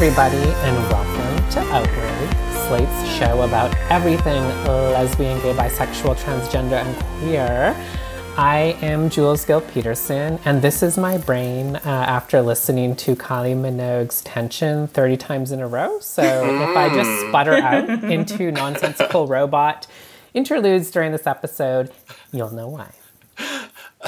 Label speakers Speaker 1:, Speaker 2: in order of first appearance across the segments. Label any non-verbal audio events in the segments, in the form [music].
Speaker 1: Everybody, and welcome to Outward, Slate's show about everything lesbian, gay, bisexual, transgender, and queer. I am Jules Gill Peterson, and this is my brain uh, after listening to Kylie Minogue's Tension 30 times in a row. So if I just sputter out into nonsensical robot interludes during this episode, you'll know why.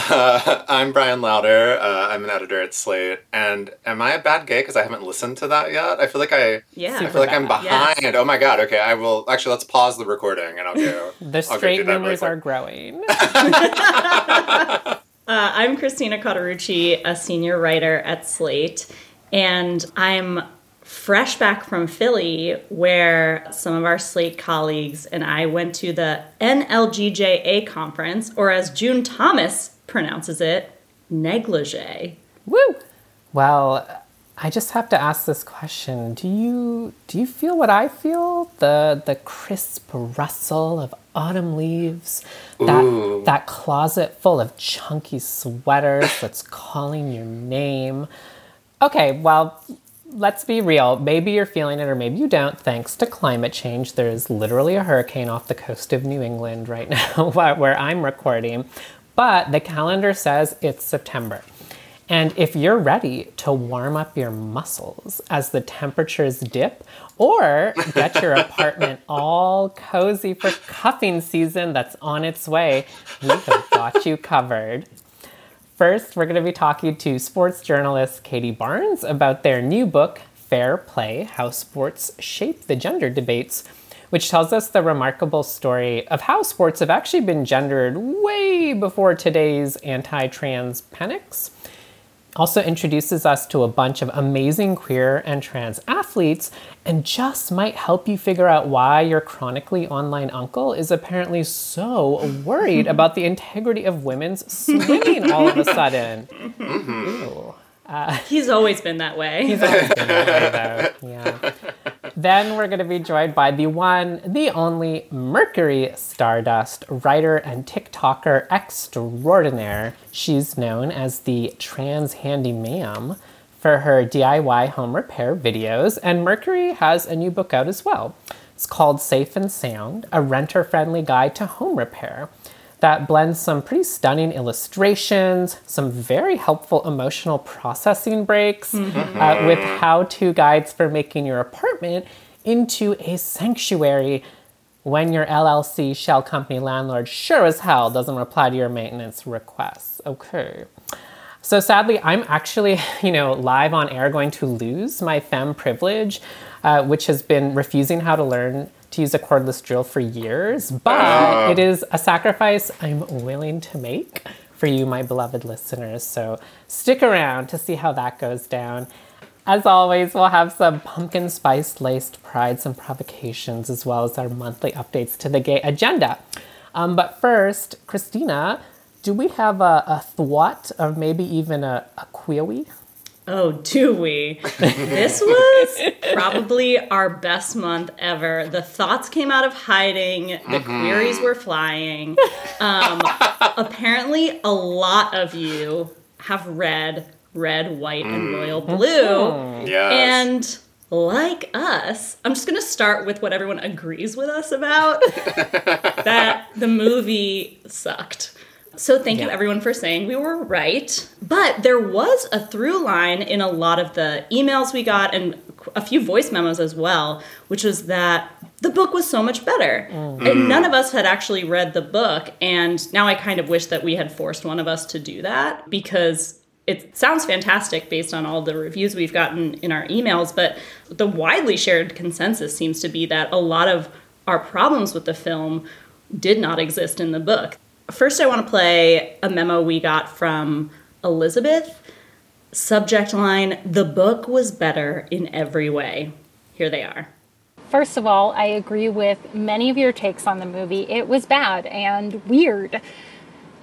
Speaker 2: Uh, [laughs] I'm Bryan Lowder. Uh, I'm an editor at Slate. And am I a bad gay because I haven't listened to that yet? I feel like I.
Speaker 3: Yeah.
Speaker 2: I feel like I'm behind.
Speaker 3: Yes.
Speaker 2: Oh my god. Okay, I will. Actually, let's pause the recording and I'll go. [laughs]
Speaker 1: The
Speaker 2: I'll
Speaker 1: straight
Speaker 2: do that really
Speaker 1: are growing. [laughs]
Speaker 3: Uh, I'm Christina Cauterucci, a senior writer at Slate, and I'm fresh back from Philly, where some of our Slate colleagues and I went to the NLGJA conference, or as June Thomas pronounces it, negligee.
Speaker 1: Woo! Well, I just have to ask this question. Do you do you feel what I feel? The the crisp rustle of autumn leaves, that that closet full of chunky sweaters that's calling your name. Okay, well, let's be real. Maybe you're feeling it or maybe you don't. Thanks to climate change, there's literally a hurricane off the coast of New England right [laughs] now where where I'm recording. But the calendar says it's September. And if you're ready to warm up your muscles as the temperatures dip, or [laughs] get your apartment all cozy for cuffing season that's on its way, we have got you covered. First, we're going to be talking to sports journalist Katie Barnes about their new book, Fair Play How Sports Shape the Gender Debates, which tells us the remarkable story of how sports have actually been gendered way before today's anti trans panics. Also introduces us to a bunch of amazing queer and trans athletes and just might help you figure out why your chronically online uncle is apparently so worried [laughs] about the integrity of women's swimming all of a sudden. Mm-hmm. Ooh.
Speaker 3: Uh, [laughs] he's always been that way.
Speaker 1: He's always been that way, though. Yeah. [laughs] Then we're going to be joined by the one, the only Mercury Stardust writer and TikToker extraordinaire. She's known as the Trans Handy Ma'am for her DIY home repair videos, and Mercury has a new book out as well. It's called Safe and Sound, a renter friendly guide to home repair that blends some pretty stunning illustrations, some very helpful emotional processing breaks, uh, with how to guides for making your apartment into a sanctuary when your LLC shell company landlord sure as hell doesn't reply to your maintenance requests. Okay. So sadly, I'm actually, [laughs] you know, live on air going to lose my femme privilege, uh, which has been refusing how to learn to use a cordless drill for years. But it is a sacrifice I'm willing to make for you, my beloved listeners. So stick around to see how that goes down. As always, we'll have some pumpkin spice laced prides and provocations, as well as our monthly updates to the gay agenda. Um, but first, Christina, do we have a, a thwart or maybe even a, a query?
Speaker 3: Oh, do we? this was probably our best month ever. The thoughts came out of hiding, the queries were flying. Um, [laughs] apparently, a lot of you have read Red, White, and Royal Blue.
Speaker 2: Yes.
Speaker 3: And like us, I'm just gonna start with what everyone agrees with us about [laughs] that the movie sucked. So thank you everyone for saying we were right. But there was a through line in a lot of the emails we got and a few voice memos as well, which was that the book was so much better. Mm. And none mm. of us had actually read the book. And now I kind of wish that we had forced one of us to do that because it sounds fantastic based on all the reviews we've gotten in our emails, but the widely shared consensus seems to be that a lot of our problems with the film did not exist in the book. First, I want to play a memo we got from Elizabeth. Subject line The book was better in every way. Here they are.
Speaker 4: First of all, I agree with many of your takes on the movie. It was bad and weird.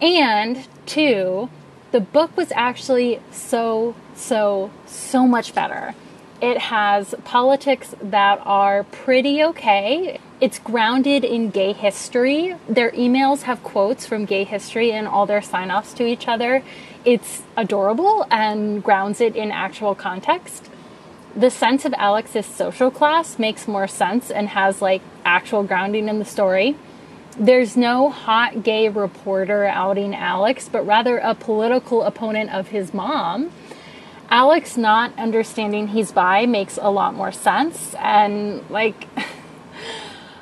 Speaker 4: And two, the book was actually so, so, so much better. It has politics that are pretty okay. It's grounded in gay history. Their emails have quotes from gay history in all their sign offs to each other. It's adorable and grounds it in actual context. The sense of Alex's social class makes more sense and has like actual grounding in the story. There's no hot gay reporter outing Alex, but rather a political opponent of his mom. Alex not understanding he's bi makes a lot more sense. And, like, [laughs]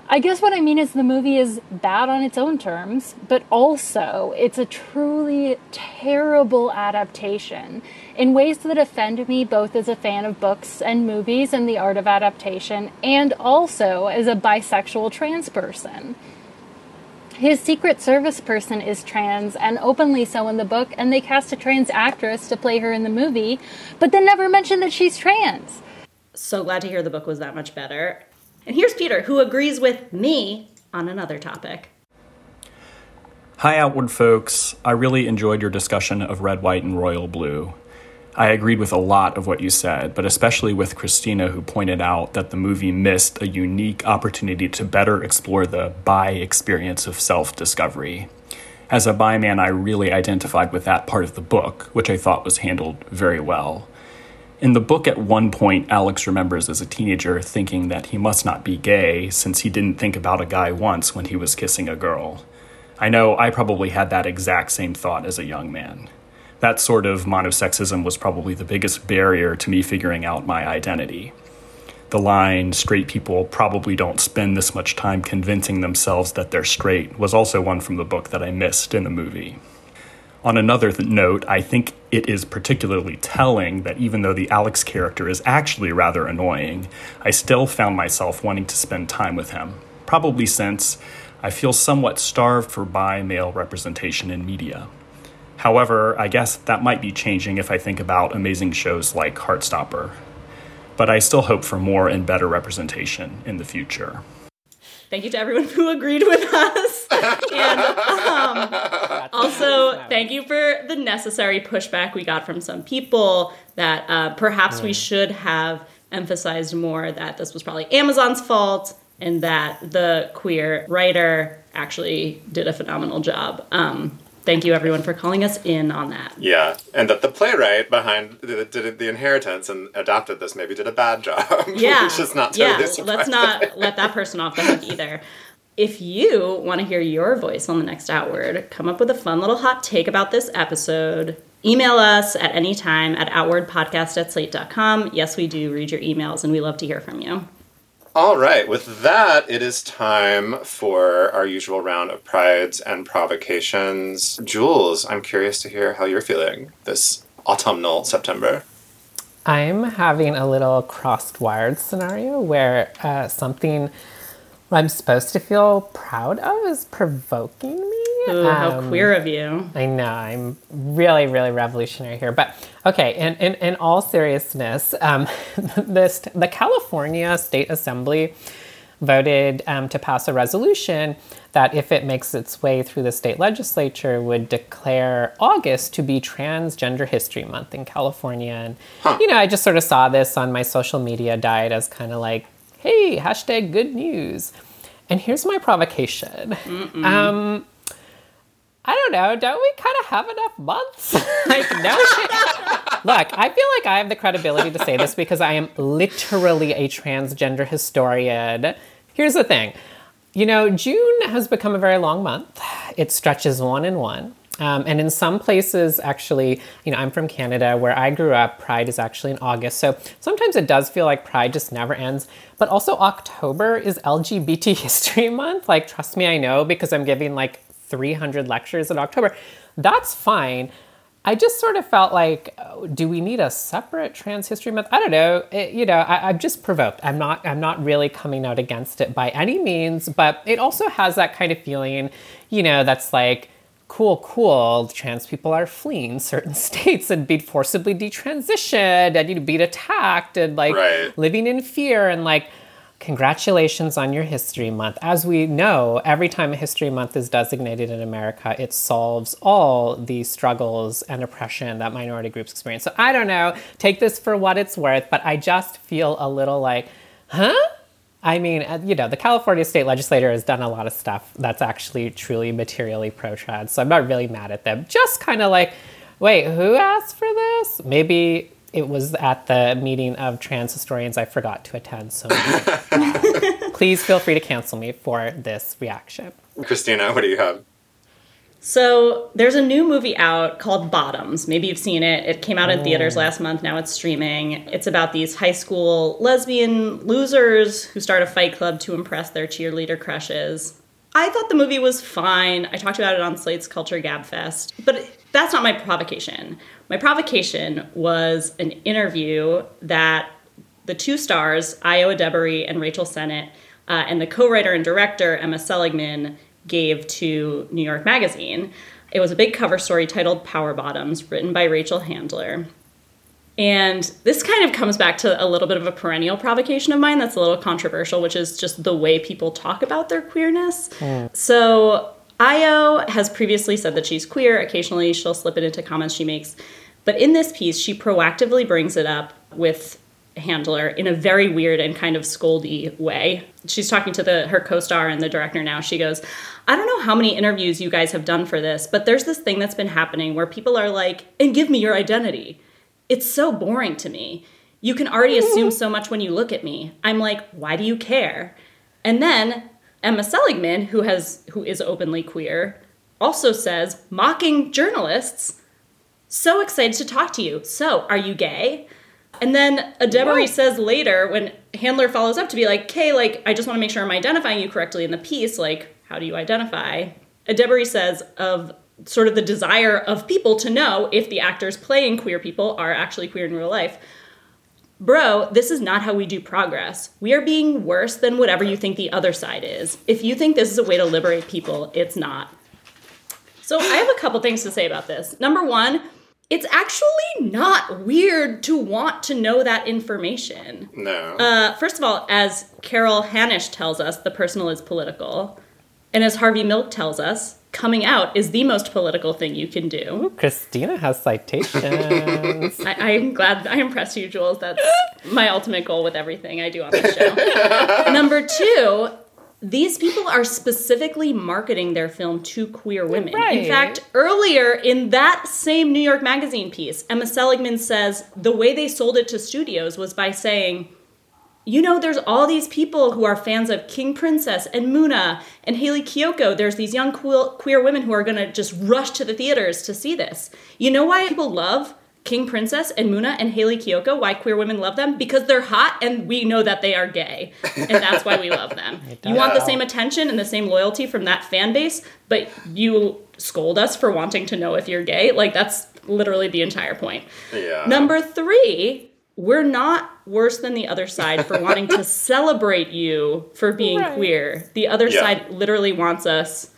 Speaker 4: I guess what I mean is the movie is bad on its own terms, but also it's a truly terrible adaptation in ways that offend me both as a fan of books and movies and the art of adaptation, and also as a bisexual trans person. His Secret Service person is trans and openly so in the book, and they cast a trans actress to play her in the movie, but then never mention that she's trans.
Speaker 3: So glad to hear the book was that much better. And here's Peter, who agrees with me on another topic.
Speaker 5: Hi, Outward folks. I really enjoyed your discussion of Red, White, and Royal Blue. I agreed with a lot of what you said, but especially with Christina, who pointed out that the movie missed a unique opportunity to better explore the bi experience of self discovery. As a bi man, I really identified with that part of the book, which I thought was handled very well. In the book, at one point, Alex remembers as a teenager thinking that he must not be gay since he didn't think about a guy once when he was kissing a girl. I know I probably had that exact same thought as a young man that sort of monosexism was probably the biggest barrier to me figuring out my identity. The line, straight people probably don't spend this much time convincing themselves that they're straight, was also one from the book that I missed in the movie. On another th- note, I think it is particularly telling that even though the Alex character is actually rather annoying, I still found myself wanting to spend time with him. Probably since I feel somewhat starved for bi male representation in media. However, I guess that might be changing if I think about amazing shows like Heartstopper. But I still hope for more and better representation in the future.
Speaker 3: Thank you to everyone who agreed with us. And um, also, thank you for the necessary pushback we got from some people that uh, perhaps we should have emphasized more that this was probably Amazon's fault and that the queer writer actually did a phenomenal job. Um, thank you everyone for calling us in on that.
Speaker 2: Yeah, and that the playwright behind the, did the inheritance and adopted this maybe did a bad job. [laughs]
Speaker 3: Yeah,
Speaker 2: which is not totally
Speaker 3: yeah.
Speaker 2: surprising.
Speaker 3: Let's not let that person off the hook either. [laughs] If you want to hear your voice on the next Outward, come up with a fun little hot take about this episode. Email us at any time at outwardpodcast at slate.com. Yes, we do read your emails and we love to hear from you.
Speaker 2: All right, with that, it is time for our usual round of prides and provocations. Jules, I'm curious to hear how you're feeling this autumnal September.
Speaker 1: I'm having a little crossed wired scenario where uh, something I'm supposed to feel proud of is provoking me.
Speaker 3: Ooh, how
Speaker 1: Um,
Speaker 3: queer of you.
Speaker 1: I know I'm really, really revolutionary here, but okay. In in, in all seriousness, um, [laughs] this the California State Assembly voted um, to pass a resolution that, if it makes its way through the state legislature, would declare August to be Transgender History Month in California. And you know, I just sort of saw this on my social media diet as kind of like, hey, hashtag good news. And here's my provocation. Um, I don't know. Don't we kind of have enough months? [laughs] like, no shit. Look, I feel like I have the credibility to say this because I am literally a transgender historian. Here's the thing you know, June has become a very long month, it stretches one and one. Um, and in some places, actually, you know, I'm from Canada where I grew up, Pride is actually in August. So sometimes it does feel like Pride just never ends. But also, October is LGBT [laughs] History Month. Like, trust me, I know because I'm giving like 300 lectures in October. That's fine. I just sort of felt like, oh, do we need a separate Trans History Month? I don't know. It, you know, I, I'm just provoked. I'm not. I'm not really coming out against it by any means, but it also has that kind of feeling, you know, that's like, cool, cool. Trans people are fleeing certain [laughs] states and being forcibly detransitioned and you know, being attacked and like
Speaker 2: Right.
Speaker 1: living in fear and like congratulations on your history month as we know every time a history month is designated in america it solves all the struggles and oppression that minority groups experience so i don't know take this for what it's worth but i just feel a little like huh I mean, uh, you know, the California state legislature has done a lot of stuff that's actually truly materially pro trans. So I'm not really mad at them. Just kind of like, wait, who asked for this? Maybe it was at the meeting of trans historians I forgot to attend. So [laughs] please feel free to cancel me for this reaction.
Speaker 2: Christina, what do you have?
Speaker 3: So there's a new movie out called Bottoms. Maybe you've seen it. It came out in theaters last month. Now it's streaming. It's about these high school lesbian losers who start a fight club to impress their cheerleader crushes. I thought the movie was fine. I talked about it on Slate's Culture Gabfest, but that's not my provocation. My provocation was an interview that the two stars, Ayo Edebiri and Rachel Sennott, uh, and the co-writer and director Emma Seligman gave to New York Magazine. It was a big cover story titled Power Bottoms, written by Rachel Handler. And this kind of comes back to a little bit of a perennial provocation of mine that's a little controversial, which is just the way people talk about their queerness. Mm. So, Ayo has previously said that she's queer. Occasionally, she'll slip it into comments she makes. But in this piece, she proactively brings it up with Handler in a very weird and kind of scoldy way. She's talking to the her co-star and the director now. She goes, "I don't know how many interviews you guys have done for this, but there's this thing that's been happening where people are like, "And give me your identity." It's so boring to me. You can already assume so much when you look at me. I'm like, "Why do you care?" And then Emma Seligman, who has who is openly queer, also says, mocking journalists, so excited to talk to you. So, are you gay? And then Edebiri says later, when Handler follows up to be like, okay, like, I just want to make sure I'm identifying you correctly in the piece. Like, how do you identify? Edebiri says of sort of the desire of people to know if the actors playing queer people are actually queer in real life. Bro, this is not how we do progress. We are being worse than whatever you think the other side is. If you think this is a way to liberate people, it's not. So I have a couple things to say about this. Number one, it's actually not weird to want to know that information.
Speaker 2: No.
Speaker 3: Uh, first of all, as Carol Hanisch tells us, the personal is political. And as Harvey Milk tells us, coming out is the most political thing you can do.
Speaker 1: Christina has citations. [laughs]
Speaker 3: I, I'm glad I impressed you, Jules. That's my ultimate goal with everything I do on this show. [laughs] Number two, these people are specifically marketing their film to queer women. In fact, earlier in that same New York Magazine piece, Emma Seligman says the way they sold it to studios was by saying, you know, there's all these people who are fans of King Princess and Muna and Hayley Kiyoko. There's these young queer, queer women who are going to just rush to the theaters to see this. You know why people love King Princess and Muna and Hayley Kiyoko? Why queer women love them? Because they're hot and we know that they are gay. And that's why we love them. [laughs] You want the same attention and the same loyalty from that fan base, but you scold us for wanting to know if you're gay. Like, that's literally the entire point.
Speaker 2: yeah.
Speaker 3: Number three, we're not worse than the other side for wanting to [laughs] celebrate you for being
Speaker 1: Right.
Speaker 3: queer. The other
Speaker 2: Yeah.
Speaker 3: side literally wants us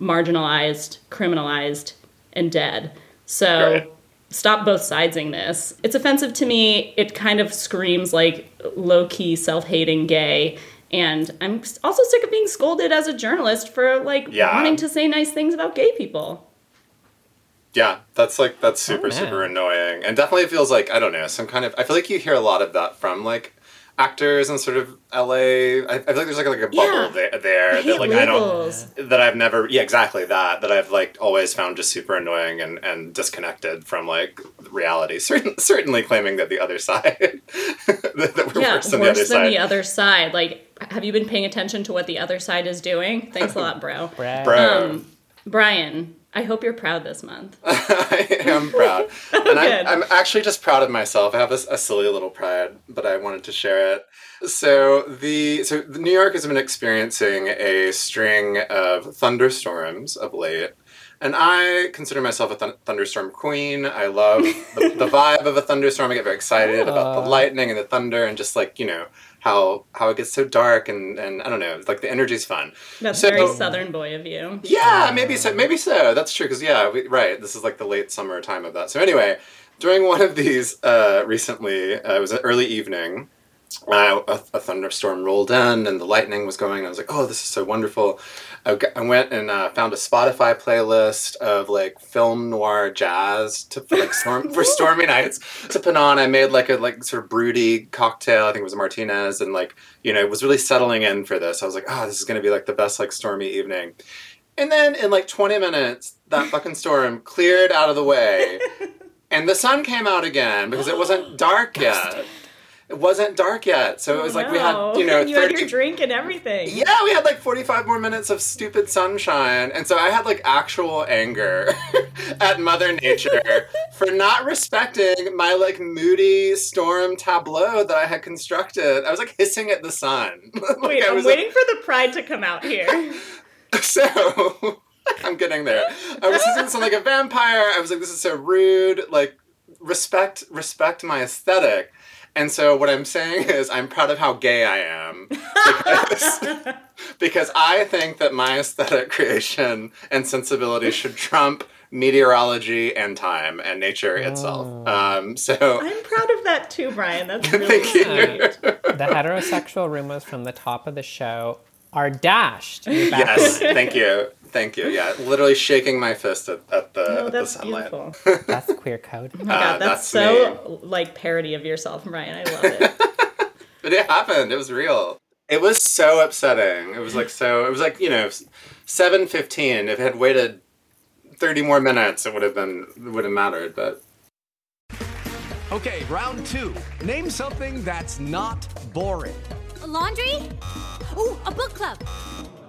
Speaker 3: marginalized, criminalized, and dead. So
Speaker 2: Right.
Speaker 3: Stop both sidesing this. It's offensive to me. It kind of screams like low key self hating gay. And I'm also sick of being scolded as a journalist for like
Speaker 2: Yeah.
Speaker 3: wanting to say nice things about gay people.
Speaker 2: Yeah, that's like that's super
Speaker 1: Oh,
Speaker 2: super annoying, and definitely feels like I don't know some kind of. I feel like you hear a lot of that from like actors and sort of LA. I, I feel like there's like like a bubble
Speaker 3: Yeah.
Speaker 2: there, there
Speaker 3: I
Speaker 2: that like
Speaker 3: labels.
Speaker 2: I don't that I've never yeah exactly that that I've like always found just super annoying and and disconnected from like reality. [laughs] Certain, certainly claiming that the other side [laughs] that, that we're
Speaker 3: yeah,
Speaker 2: worse than the other
Speaker 3: than
Speaker 2: side.
Speaker 3: the other side. Like, have you been paying attention to what the other side is doing? Thanks a lot, bro.
Speaker 2: Bro.
Speaker 3: Um, Bryan, I hope you're proud this month. [laughs]
Speaker 2: I am proud. [laughs] And I'm, I'm actually just proud of myself. I have a, a silly little pride, but I wanted to share it. So the so New York has been experiencing a string of thunderstorms of late. And I consider myself a th- thunderstorm queen. I love the, the [laughs] vibe of a thunderstorm. I get very excited about the lightning and the thunder and just like, you know, how how it gets so dark and, and I don't know, like the energy's fun.
Speaker 3: That's
Speaker 2: So-
Speaker 3: very southern boy of you.
Speaker 2: Yeah, maybe so. Maybe so. That's true. Because yeah, we, right. This is like the late summer time of that. So anyway, during one of these uh, recently, uh, it was an early evening. Uh, a, a thunderstorm rolled in and the lightning was going. And I was like, "Oh, this is so wonderful!" I went and uh, found a Spotify playlist of like film noir jazz to for, like storm for [laughs] stormy nights to put on. I made like a like sort of broody cocktail. I think it was a Martinez, and like you know, it was really settling in for this. I was like, "Oh, this is going to be like the best like stormy evening." And then in like 20 minutes, that fucking storm cleared out of the way. [laughs] And the sun came out again because it wasn't dark yet. It wasn't dark yet. So it was like we had, you know, [laughs]
Speaker 3: you had your drink and everything.
Speaker 2: yeah, we had like 45 more minutes of stupid sunshine. And so I had like actual anger [laughs] at Mother Nature for not respecting my like moody storm tableau that I had constructed. I was like hissing at the sun. [laughs] Like,
Speaker 3: Wait,
Speaker 2: I
Speaker 3: I'm
Speaker 2: was,
Speaker 3: waiting for the pride to come out here.
Speaker 2: So I'm getting there. I was hissing like a vampire. I was like, this is so rude. Like, respect, respect my aesthetic. And so what I'm saying [laughs] is, I'm proud of how gay I am because, [laughs] because I think that my aesthetic creation and sensibility should trump meteorology and time and nature itself. Um, so
Speaker 3: I'm proud of that too, Bryan. That's [laughs] really
Speaker 2: Thank you.
Speaker 3: sweet.
Speaker 1: the heterosexual rumors from the top of the show are dashed.
Speaker 2: yes, thank you, thank you. Yeah, literally shaking my fist at, at the,
Speaker 3: No,
Speaker 2: at the
Speaker 3: that's
Speaker 2: sunlight.
Speaker 3: beautiful. [laughs]
Speaker 1: That's queer code.
Speaker 3: Oh my
Speaker 2: Uh,
Speaker 3: god, that's,
Speaker 2: that's
Speaker 3: so like parody of yourself, Ryan. I love it. [laughs]
Speaker 2: But it happened. It was real. It was so upsetting. It was like so. It was like you know, seven fifteen. If it had waited thirty more minutes, it would have been it would have mattered. But
Speaker 6: Okay, round two. Name something that's not boring.
Speaker 7: laundry? Ooh, a book club.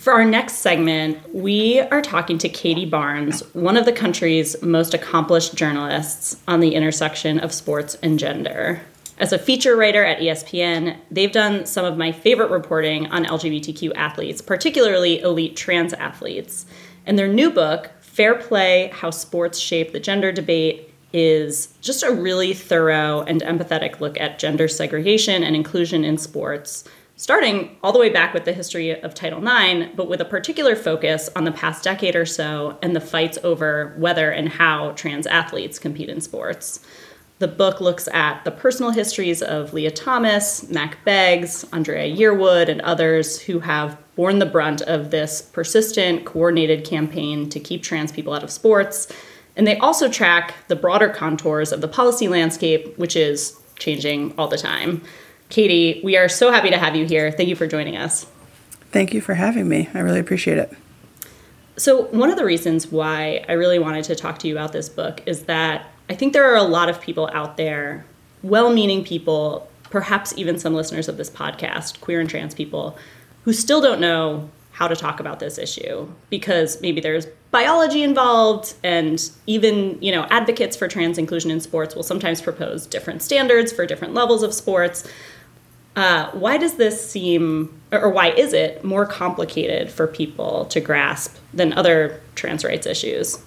Speaker 3: For our next segment, we are talking to Katie Barnes, one of the country's most accomplished journalists on the intersection of sports and gender. As a feature writer at ESPN, they've done some of my favorite reporting on LGBTQ athletes, particularly elite trans athletes. And their new book, Fair Play How Sports Shape the Gender Debate, is just a really thorough and empathetic look at gender segregation and inclusion in sports, starting all the way back with the history of Title IX, but with a particular focus on the past decade or so and the fights over whether and how trans athletes compete in sports. The book looks at the personal histories of Lia Thomas, Mack Beggs, Andraya Yearwood, and others who have borne the brunt of this persistent, coordinated campaign to keep trans people out of sports. And they also track the broader contours of the policy landscape, which is changing all the time. Katie, we are so happy to have you here. Thank you for joining us.
Speaker 8: Thank you for having me. I really appreciate it.
Speaker 3: So, one of the reasons why I really wanted to talk to you about this book is that I think there are a lot of people out there, well meaning people, perhaps even some listeners of this podcast, queer and trans people, who still don't know how to talk about this issue because maybe there's biology involved and even you know advocates for trans inclusion in sports will sometimes propose different standards for different levels of sports uh, why does this seem or why is it more complicated for people to grasp than other trans rights issues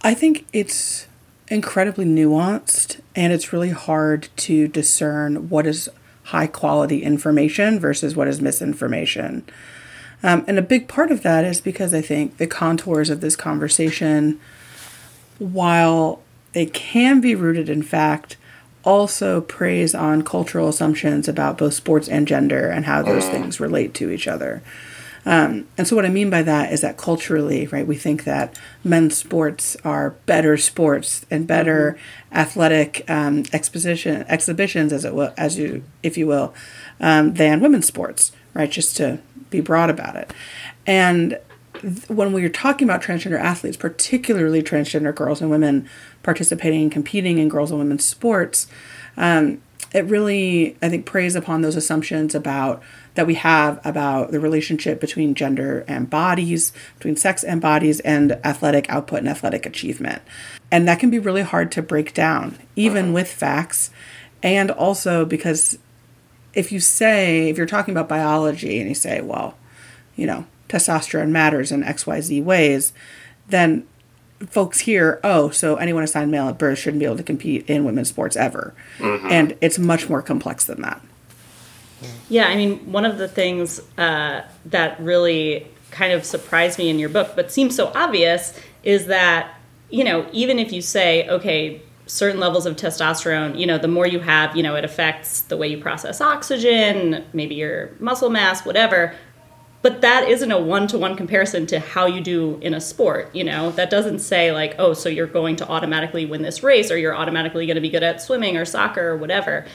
Speaker 8: I think it's incredibly nuanced and it's really hard to discern what is high quality information versus what is misinformation. Um, and a big part of that is because I think the contours of this conversation, while they can be rooted in fact, also preys on cultural assumptions about both sports and gender and how those things relate to each other. Um, and so, what I mean by that is that culturally, right, we think that men's sports are better sports and better athletic um, exposition exhibitions, as it will, as you, if you will, um, than women's sports, right? Just to be broad about it, and when we're talking about transgender athletes, particularly transgender girls and women participating and competing in girls and women's sports, um, it really, I think, preys upon those assumptions about that we have about the relationship between gender and bodies, between sex and bodies, and athletic output and athletic achievement. And that can be really hard to break down, even with facts. And also because if you say, if you're talking about biology and you say, well, you know, testosterone matters in XYZ ways, then folks hear, oh, so anyone assigned male at birth shouldn't be able to compete in women's sports ever.
Speaker 3: Mhm.
Speaker 8: And it's much more complex than that.
Speaker 3: Yeah, I mean, one of the things uh, that really kind of surprised me in your book, but seems so obvious, is that, you know, even if you say, okay, certain levels of testosterone, you know, the more you have, you know, it affects the way you process oxygen, maybe your muscle mass, whatever. But that isn't a one to one comparison to how you do in a sport, you know? That doesn't say, like, oh, so you're going to automatically win this race or you're automatically going to be good at swimming or soccer or whatever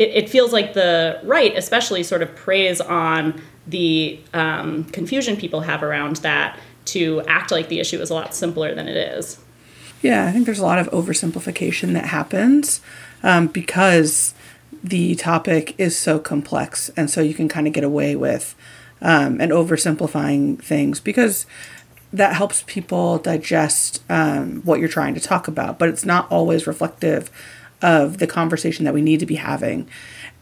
Speaker 3: it, it feels like the right, especially, sort of preys on the um, confusion people have around that to act like the issue is a lot simpler than it is.
Speaker 8: Yeah, I think there's a lot of oversimplification that happens um, because the topic is so complex. And so you can kind of get away with um, and oversimplifying things because that helps people digest um, what you're trying to talk about. But it's not always reflective of the conversation that we need to be having.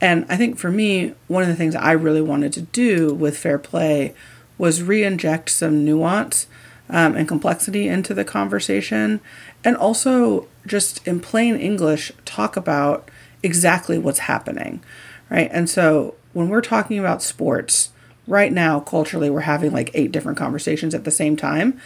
Speaker 8: And I think for me, one of the things I really wanted to do with Fair Play was re inject some nuance um, and complexity into the conversation. And also, just in plain English, talk about exactly what's happening. Right. And so, when we're talking about sports, right now, culturally, we're having like eight different conversations at the same time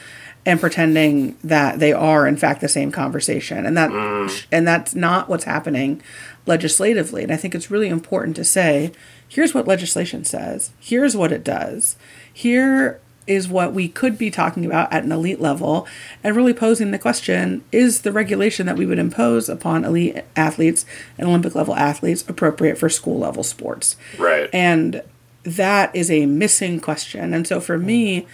Speaker 8: and pretending that they are in fact the same conversation. And that mm. and that's not what's happening legislatively. And i think it's really important to say here's what legislation says. Here's what it does. Here is what we could be talking about at an elite level and really posing the question is the regulation that we would impose upon elite athletes and olympic level athletes appropriate for school level sports?
Speaker 2: Right.
Speaker 8: and that is a missing question and so for me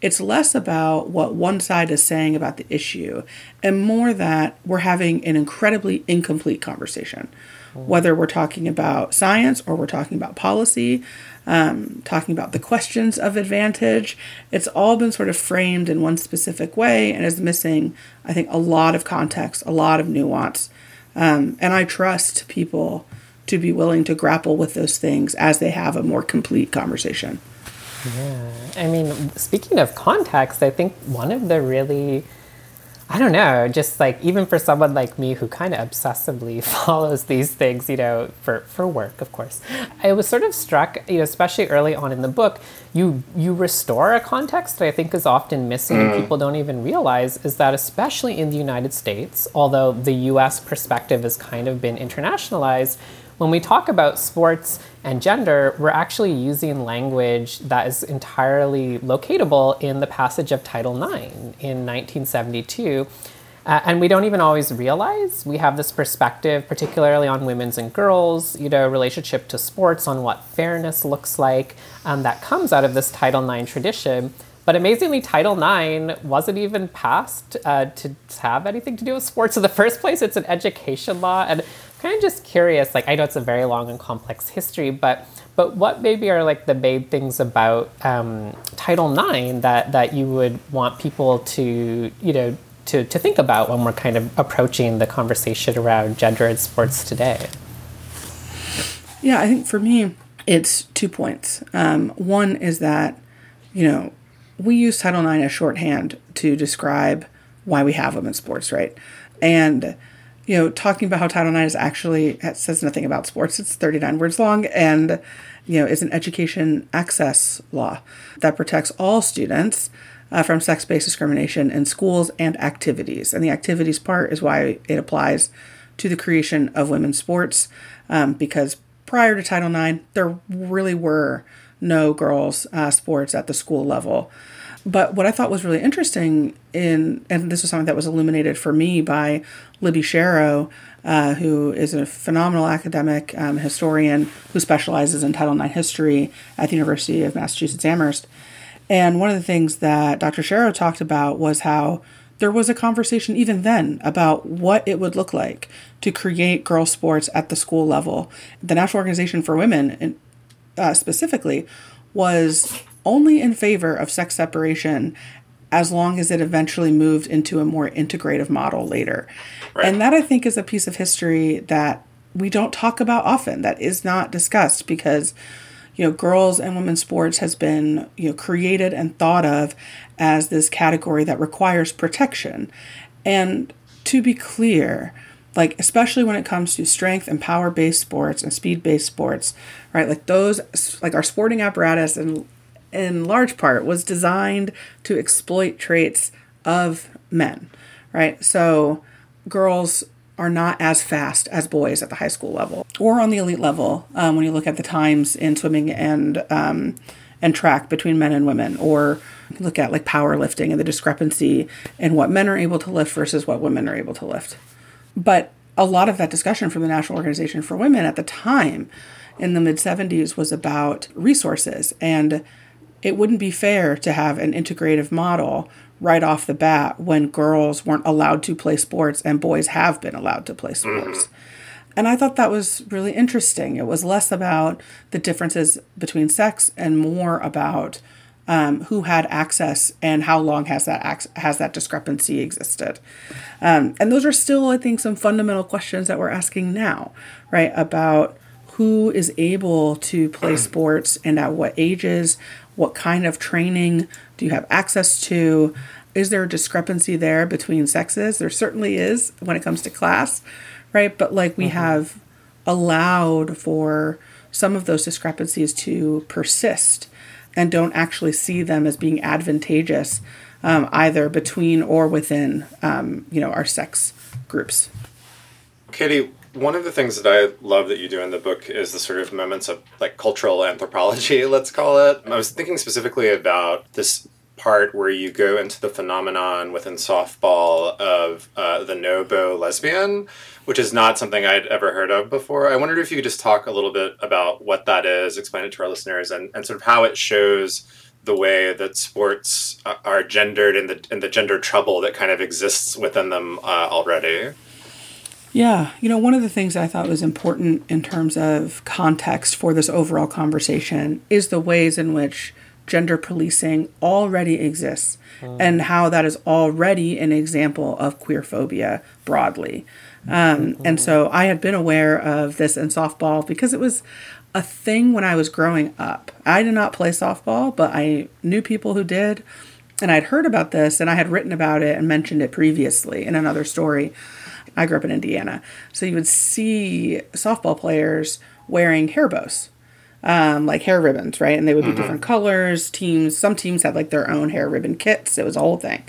Speaker 8: it's less about what one side is saying about the issue and more that we're having an incredibly incomplete conversation. Whether we're talking about science or we're talking about policy, um, talking about the questions of advantage, it's all been sort of framed in one specific way and is missing, I think, a lot of context, a lot of nuance. Um, and I trust people to be willing to grapple with those things as they have a more complete conversation.
Speaker 1: Yeah. I mean, speaking of context, I think one of the really, I don't know, just like even for someone like me who kind of obsessively [laughs] follows these things, you know, for, for work, of course, I was sort of struck, you know, especially early on in the book, you you restore a context that I think is often missing and
Speaker 9: Mm.
Speaker 1: people don't even realize is that especially in the United States, although the US perspective has kind of been internationalized, when we talk about sports and gender, we're actually using language that is entirely locatable in the passage of Title IX in 1972. Uh, and we don't even always realize we have this perspective, particularly on women's and girls, you know, relationship to sports, on what fairness looks like, um, that comes out of this Title IX tradition. But amazingly, Title IX wasn't even passed uh, to have anything to do with sports in the first place. It's an education law, and kind of just curious. Like, I know it's a very long and complex history, but but what maybe are like the main things about um, Title IX that that you would want people to you know to to think about when we're kind of approaching the conversation around gender in sports today?
Speaker 8: Yeah, I think for me, it's two points. Um, one is that, you know, we use Title IX as shorthand to describe why we have women's sports, right? And, you know, talking about how Title IX is actually says nothing about sports. It's 39 words long and, you know, is an education access law that protects all students uh, from sex based discrimination in schools and activities. And the activities part is why it applies to the creation of women's sports um, because prior to Title IX, there really were no girls' uh, sports at the school level. But what I thought was really interesting in, and this was something that was illuminated for me by Libby Sharrow, uh, who is a phenomenal academic um, historian who specializes in Title IX history at the University of Massachusetts Amherst, And one of the things that Dr. Sharrow talked about was how there was a conversation even then about what it would look like to create girls' sports at the school level. The National Organization for Women, uh, specifically, was only in favor of sex separation as long as it eventually moved into a more integrative model later. Right. And that I think is a piece of history that we don't talk about often, that is not discussed because you know girls and women's sports has been you know created and thought of as this category that requires protection and to be clear like especially when it comes to strength and power based sports and speed based sports right like those like our sporting apparatus and in large part was designed to exploit traits of men right? So girls are not as fast as boys at the high school level or on the elite level um, when you look at the times in swimming and um, and track between men and women or look at like powerlifting and the discrepancy in what men are able to lift versus what women are able to lift. But a lot of that discussion from the national organization for women at the time in the mid 70s was about resources and it wouldn't be fair to have an integrative model right off the bat when girls weren't allowed to play sports and boys have been allowed to play sports. Mm-hmm. And I thought that was really interesting. It was less about the differences between sex and more about um, who had access and how long has that ac- has that discrepancy existed. Um, and those are still, I think, some fundamental questions that we're asking now, right? About who is able to play [clears throat] sports and at what ages, what kind of training do you have access to? Is there a discrepancy there between sexes? There certainly is when it comes to class, right? But like we mm-hmm. have allowed for some of those discrepancies to persist and don't actually see them as being advantageous um, either between or within um, you know our sex groups.
Speaker 2: Katie, one of the things that I love that you do in the book is the sort of moments of like cultural anthropology, [laughs] let's call it. I was thinking specifically about this part where you go into the phenomenon within softball of uh, the no-bow lesbian, which is not something I'd ever heard of before. I wondered if you could just talk a little bit about what that is, explain it to our listeners, and, and sort of how it shows the way that sports are gendered and the, and the gender trouble that kind of exists within them uh, already.
Speaker 8: Yeah, you know, one of the things I thought was important in terms of context for this overall conversation is the ways in which gender policing already exists mm. and how that is already an example of queer phobia broadly. Um, mm-hmm. And so I had been aware of this in softball because it was a thing when I was growing up. I did not play softball, but I knew people who did. And I'd heard about this and I had written about it and mentioned it previously in another story. I grew up in Indiana. So you would see softball players wearing hair bows, um, like hair ribbons, right? And they would be mm-hmm. different colors. Teams, some teams had like their own hair ribbon kits. It was a whole thing.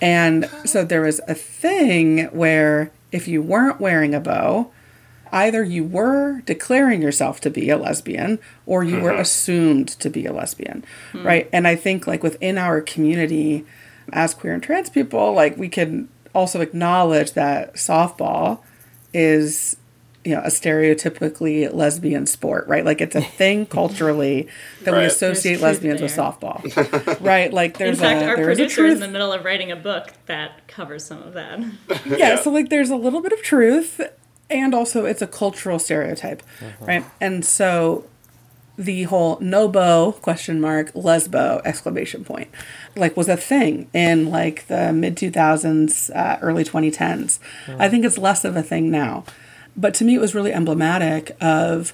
Speaker 8: And so there was a thing where if you weren't wearing a bow, either you were declaring yourself to be a lesbian or you mm-hmm. were assumed to be a lesbian, mm-hmm. right? And I think like within our community as queer and trans people, like we can also acknowledge that softball is you know a stereotypically lesbian sport right like it's a thing [laughs] culturally that right. we associate lesbians there. with softball [laughs] right like there's a
Speaker 3: in fact
Speaker 8: a,
Speaker 3: our producer is in the middle of writing a book that covers some of that [laughs]
Speaker 8: yeah, yeah, so like there's a little bit of truth and also it's a cultural stereotype uh-huh. right and so the whole no question mark lesbo exclamation point. Like was a thing in like the mid 2000s uh, early 2010s mm. i think it's less of a thing now. But to me it was really emblematic of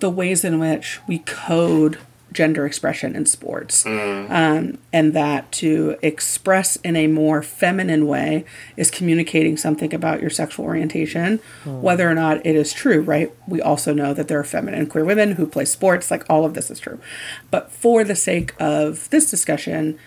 Speaker 8: the ways in which we code gender expression in sports. Mm. Um, and that to express in a more feminine way is communicating something about your sexual orientation, mm. whether or not it is true, right? We also know that there are feminine queer women who play sports, like all of this is true. But for the sake of this discussion,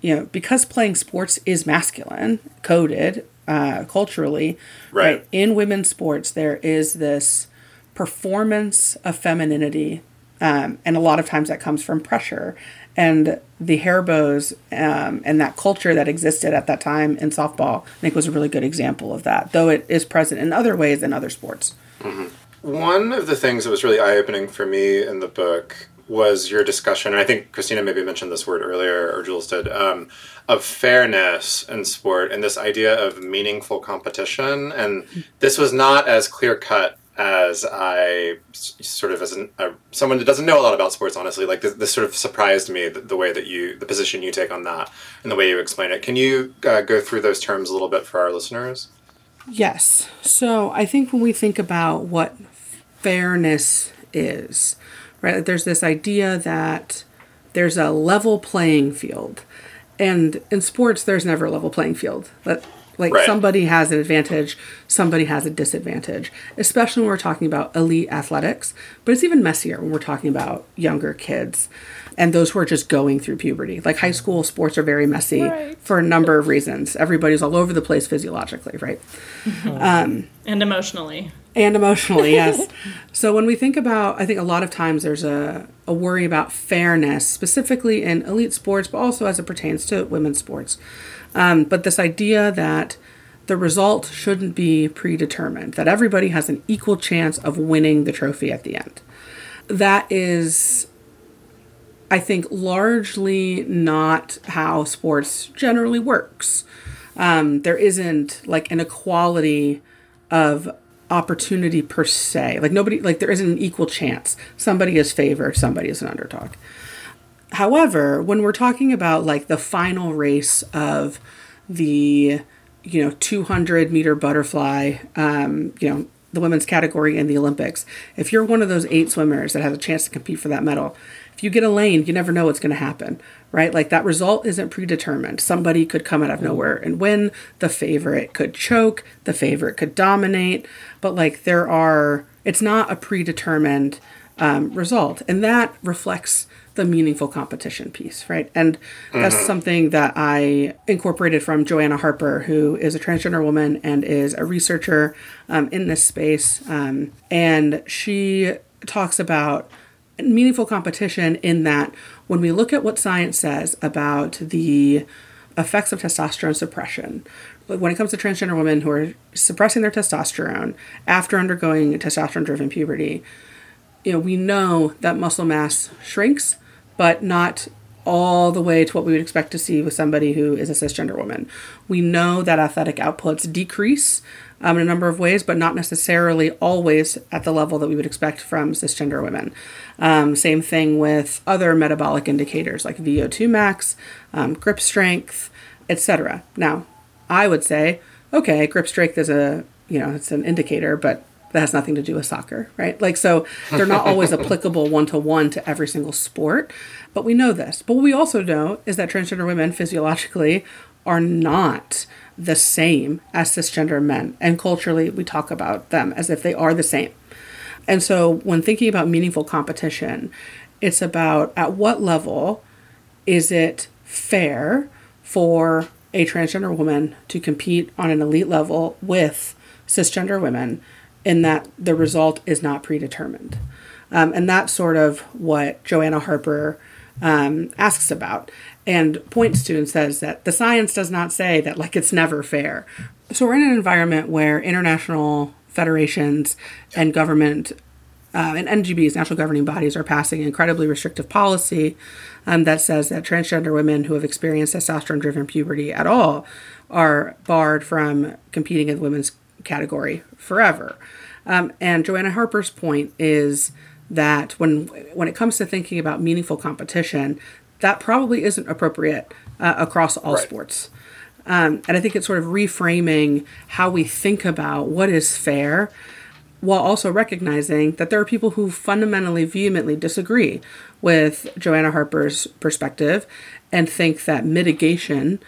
Speaker 8: you know, because playing sports is masculine, coded uh, culturally, right. right? In women's sports, there is this performance of femininity um, and a lot of times that comes from pressure. And the hair bows um, and that culture that existed at that time in softball, I think was a really good example of that, though it is present in other ways in other sports.
Speaker 2: Mm-hmm. One of the things that was really eye opening for me in the book was your discussion, and I think Christina maybe mentioned this word earlier, or Jules did, um, of fairness in sport and this idea of meaningful competition. And this was not as clear cut as I sort of as an, uh, someone that doesn't know a lot about sports, honestly, like this, this sort of surprised me the, the, way that you, the position you take on that and the way you explain it. Can you uh, go through those terms a little bit for our listeners?
Speaker 8: Yes. So I think when we think about what fairness is, right, there's this idea that there's a level playing field. And in sports, there's never a level playing field. But like right. somebody has an advantage, somebody has a disadvantage, especially when we're talking about elite athletics. But it's even messier when we're talking about younger kids and those who are just going through puberty. Like high school sports are very messy right. for a number of reasons. Everybody's all over the place physiologically, right?
Speaker 3: Mm-hmm. Um, and emotionally.
Speaker 8: And emotionally, [laughs] yes. so when we think about, I think a lot of times there's a, a worry about fairness, specifically in elite sports, but also as it pertains to women's sports. Um, but this idea that the result shouldn't be predetermined, that everybody has an equal chance of winning the trophy at the end. That is, I think, largely not how sports generally works. Um, there isn't like an equality of opportunity per se. Like nobody, like there isn't an equal chance. Somebody is favored, somebody is an underdog. However, when we're talking about like the final race of the you know 200 meter butterfly, um, you know the women's category in the Olympics, if you're one of those eight swimmers that has a chance to compete for that medal, if you get a lane, you never know what's going to happen, right? Like that result isn't predetermined. Somebody could come out of nowhere and win. The favorite could choke. The favorite could dominate. But like there are, it's not a predetermined um, result, and that reflects the meaningful competition piece, right? And that's mm-hmm. something that I incorporated from Joanna Harper, who is a transgender woman and is a researcher um, in this space. Um, and she talks about meaningful competition in that when we look at what science says about the effects of testosterone suppression, when it comes to transgender women who are suppressing their testosterone after undergoing testosterone driven puberty, you know, we know that muscle mass shrinks, but not all the way to what we would expect to see with somebody who is a cisgender woman. We know that athletic outputs decrease um, in a number of ways, but not necessarily always at the level that we would expect from cisgender women. Um, same thing with other metabolic indicators like VO2 max, um, grip strength, etc. Now, I would say, okay, grip strength is a you know it's an indicator, but that has nothing to do with soccer, right? Like, so they're not always [laughs] applicable one to one to every single sport, but we know this. But what we also know is that transgender women physiologically are not the same as cisgender men. And culturally, we talk about them as if they are the same. And so when thinking about meaningful competition, it's about at what level is it fair for a transgender woman to compete on an elite level with cisgender women in that the result is not predetermined. Um, and that's sort of what Joanna Harper um, asks about and points to and says that the science does not say that like it's never fair. So we're in an environment where international federations and government uh, and NGBs, national governing bodies, are passing incredibly restrictive policy um, that says that transgender women who have experienced testosterone driven puberty at all are barred from competing in women's category forever. Um, and Joanna Harper's point is that when when it comes to thinking about meaningful competition, that probably isn't appropriate uh, across all right. sports. Um, and I think it's sort of reframing how we think about what is fair while also recognizing that there are people who fundamentally, vehemently disagree with Joanna Harper's perspective and think that mitigation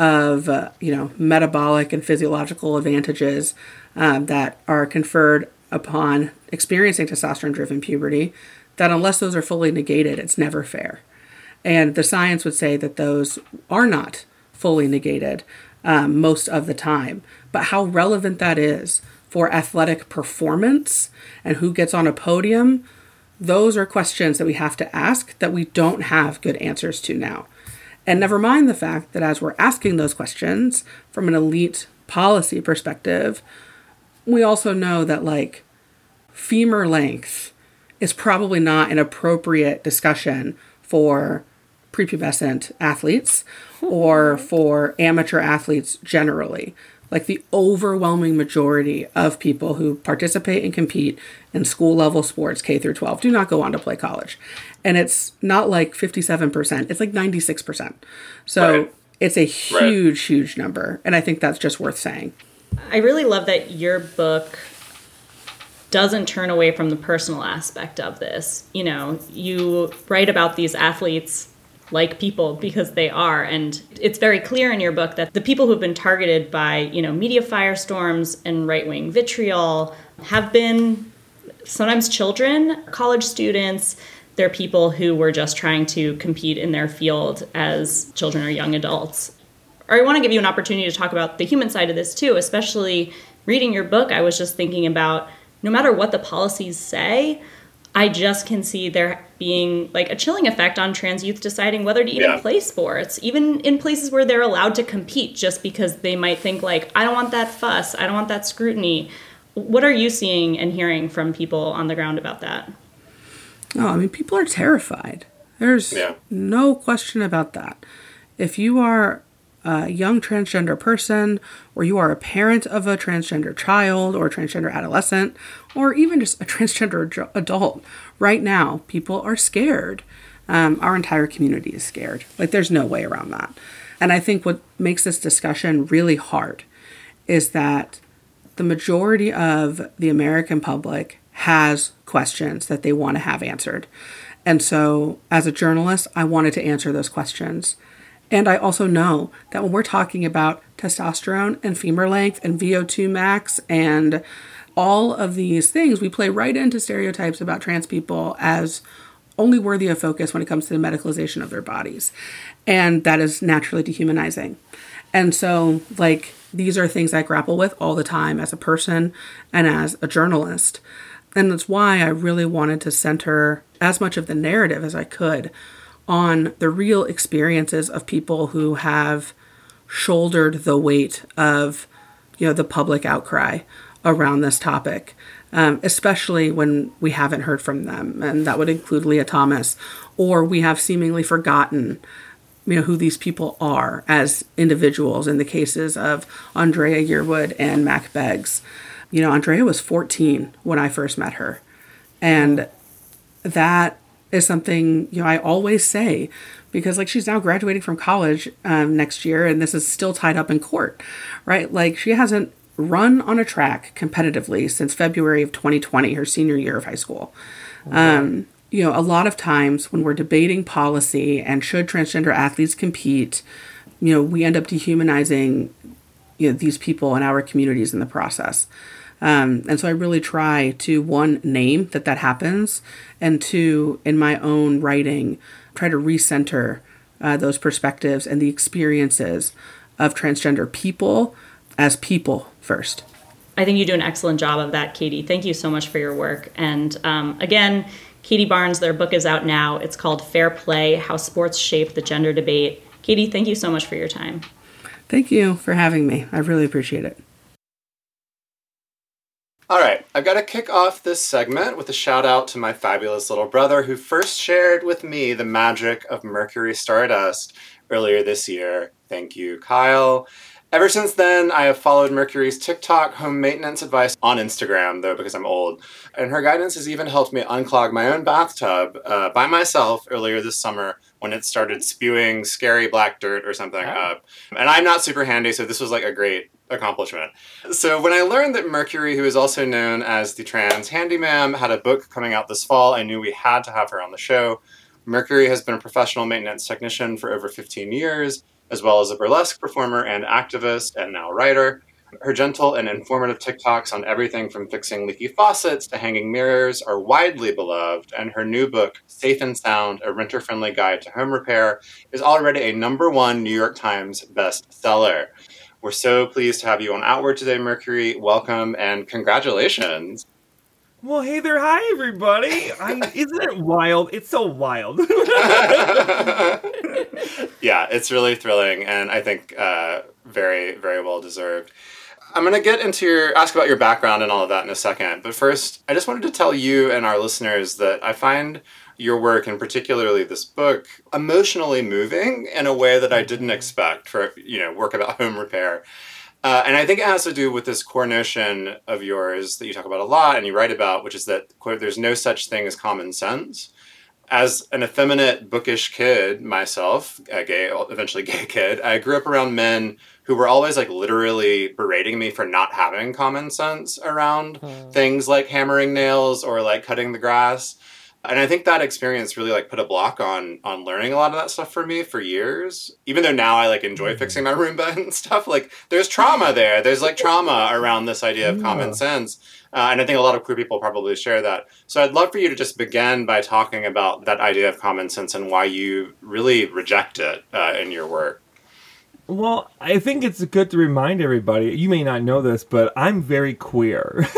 Speaker 8: of uh, you know metabolic and physiological advantages um, that are conferred upon experiencing testosterone driven puberty that unless those are fully negated it's never fair. And the science would say that those are not fully negated um, most of the time. But how relevant that is for athletic performance and who gets on a podium those are questions that we have to ask that we don't have good answers to now and never mind the fact that as we're asking those questions from an elite policy perspective, we also know that like femur length is probably not an appropriate discussion for prepubescent athletes oh, or for amateur athletes generally. Like the overwhelming majority of people who participate and compete in school level sports K through 12 do not go on to play college. And it's not like 57%, it's like 96%. So
Speaker 2: Right.
Speaker 8: it's a huge, huge number. And I think that's just worth saying.
Speaker 3: I really love that your book doesn't turn away from the personal aspect of this. You know, you write about these athletes like people because they are and it's very clear in your book that the people who've been targeted by, you know, media firestorms and right-wing vitriol have been sometimes children, college students, they're people who were just trying to compete in their field as children or young adults. Or I want to give you an opportunity to talk about the human side of this too, especially reading your book. I was just thinking about no matter what the policies say, I just can see there being like a chilling effect on trans youth deciding whether to even
Speaker 2: Yeah.
Speaker 3: play sports, even in places where they're allowed to compete, just because they might think like, I don't want that fuss, I don't want that scrutiny. What are you seeing and hearing from people on the ground about that?
Speaker 8: Oh, I mean, people are terrified. There's
Speaker 2: Yeah.
Speaker 8: no question about that. If you are a young transgender person, or you are a parent of a transgender child, or a transgender adolescent, or even just a transgender adult, right now, people are scared. Um, our entire community is scared. Like, there's no way around that. And I think what makes this discussion really hard is that the majority of the American public has questions that they want to have answered. And so, as a journalist, I wanted to answer those questions. And I also know that when we're talking about testosterone and femur length and VO2 max and all of these things, we play right into stereotypes about trans people as only worthy of focus when it comes to the medicalization of their bodies. And that is naturally dehumanizing. And so, like, these are things I grapple with all the time as a person and as a journalist. And that's why I really wanted to center as much of the narrative as I could on the real experiences of people who have shouldered the weight of, you know, the public outcry around this topic, um, especially when we haven't heard from them. And that would include Lia Thomas, or we have seemingly forgotten you know who these people are as individuals in the cases of Andraya Yearwood and Mack Beggs. You know, Andraya was 14 when I first met her. And that is something, you know, I always say because like she's now graduating from college um, next year and this is still tied up in court, right? Like she hasn't run on a track competitively since February of 2020, her senior year of high school. Um, you know, a lot of times when we're debating policy and should transgender athletes compete, you know, we end up dehumanizing you know these people in our communities in the process. Um, and so I really try to one name that that happens, and two in my own writing try to recenter uh, those perspectives and the experiences of transgender people as people first.
Speaker 3: I think you do an excellent job of that, Katie. Thank you so much for your work. And um, again, Katie Barnes, their book is out now. It's called Fair Play How Sports Shape the Gender Debate. Katie, thank you so much for your time.
Speaker 8: Thank you for having me. I really appreciate it.
Speaker 2: All right, I've got to kick off this segment with a shout out to my fabulous little brother who first shared with me the magic of Mercury Stardust earlier this year. Thank you, Kyle. Ever since then, I have followed Mercury's TikTok home maintenance advice on Instagram, though, because I'm old. And her guidance has even helped me unclog my own bathtub uh, by myself earlier this summer when it started spewing scary black dirt or something up. And I'm not super handy, so this was like a great accomplishment. So when I learned that Mercury, who is also known as the trans handy ma'am, had a book coming out this fall, I knew we had to have her on the show. Mercury has been a professional maintenance technician for over 15 years, as well as a burlesque performer and activist, and now writer. Her gentle and informative TikToks on everything from fixing leaky faucets to hanging mirrors are widely beloved, and her new book, Safe and Sound A Renter Friendly Guide to Home Repair, is already a number one New York Times bestseller. We're so pleased to have you on Outward today, Mercury. Welcome and congratulations.
Speaker 9: Well, hey there, hi everybody. I, [laughs] isn't it wild? It's so wild. [laughs]
Speaker 2: yeah, it's really thrilling, and I think uh, very, very well deserved. I'm going to get into your ask about your background and all of that in a second. But first, I just wanted to tell you and our listeners that I find your work and particularly this book emotionally moving in a way that I didn't expect for you know work about home repair. Uh, and I think it has to do with this core notion of yours that you talk about a lot and you write about, which is that quote, "There's no such thing as common sense." As an effeminate, bookish kid myself, a gay, eventually gay [laughs] kid, I grew up around men who were always like literally berating me for not having common sense around things like hammering nails or like cutting the grass and i think that experience really like put a block on on learning a lot of that stuff for me for years. Even though now i like enjoy fixing my [laughs] roomba and stuff like there's trauma there. There's like trauma around this idea of common sense. Uh, and i think a lot of queer people probably share that. So i'd love for you to just begin by talking about that idea of common sense and why you really reject it uh, in your work.
Speaker 9: Well, I think it's good to remind everybody. You may not know this, but I'm very queer. [laughs]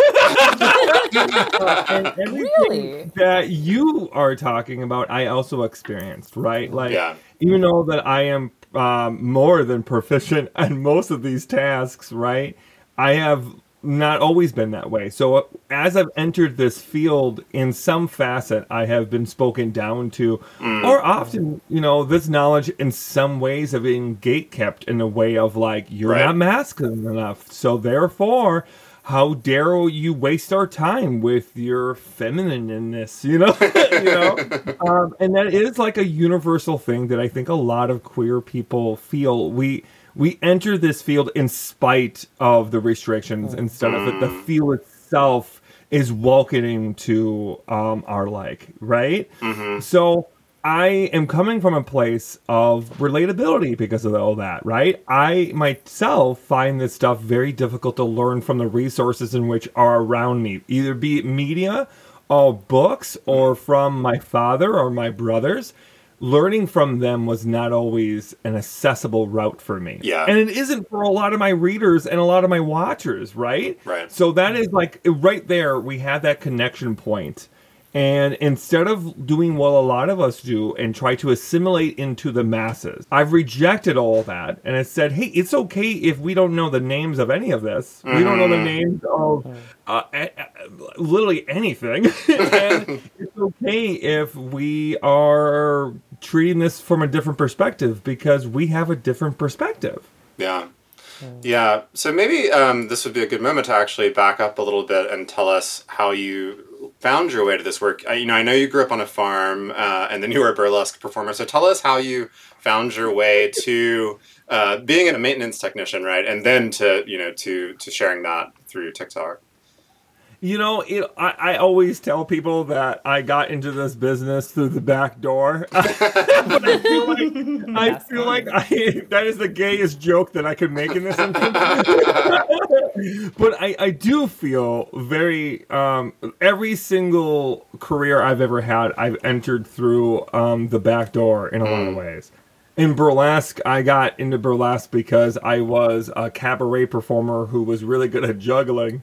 Speaker 9: and everything
Speaker 1: Really?
Speaker 9: that you are talking about, I also experienced. Right? Like,
Speaker 2: Yeah.
Speaker 9: even though that I am um, more than proficient [laughs] on most of these tasks, right? I have not always been that way. So uh, as I've entered this field in some facet, I have been spoken down to,
Speaker 2: Mm.
Speaker 9: or often, you know, this knowledge in some ways have been gatekept in a way of like, you're
Speaker 2: Right.
Speaker 9: not masculine enough. So therefore, how dare you waste our time with your feminineness, you know? [laughs] you know? [laughs] Um, and that is like a universal thing that I think a lot of queer people feel. We we enter this field in spite of the restrictions instead of it. The field itself is welcoming to um, our like, right? So I am coming from a place of relatability because of all that, right? I myself find this stuff very difficult to learn from the resources in which are around me, either be it media or books or from my father or my brothers. Learning from them was not always an accessible route for me.
Speaker 2: Yeah.
Speaker 9: And it isn't for a lot of my readers and a lot of my watchers, right?
Speaker 2: Right.
Speaker 9: So that is like right there, we have that connection point. And instead of doing what a lot of us do and try to assimilate into the masses, I've rejected all that and I said, hey, it's okay if we don't know the names of any of this. We don't know the
Speaker 2: Mhm.
Speaker 9: names of uh, a- a- literally anything. [laughs] and it's okay if we are treating this from a different perspective because we have a different perspective.
Speaker 2: Yeah. Yeah. So maybe um, this would be a good moment to actually back up a little bit and tell us how you found your way to this work. I, you know, I know you grew up on a farm uh, and then you were a burlesque performer. So tell us how you found your way to uh, being a maintenance technician, right? And then to, you know, to, to sharing that through TikTok.
Speaker 9: You know, it, I, I always tell people that I got into this business through the back door. [laughs] but I feel like, I, feel like I, that is the gayest joke that I could make in this [laughs] instance. [laughs] but I, I do feel very, um, every single career I've ever had, I've entered through um, the back door in a lot of ways. In burlesque, I got into burlesque because I was a cabaret performer who was really good at juggling.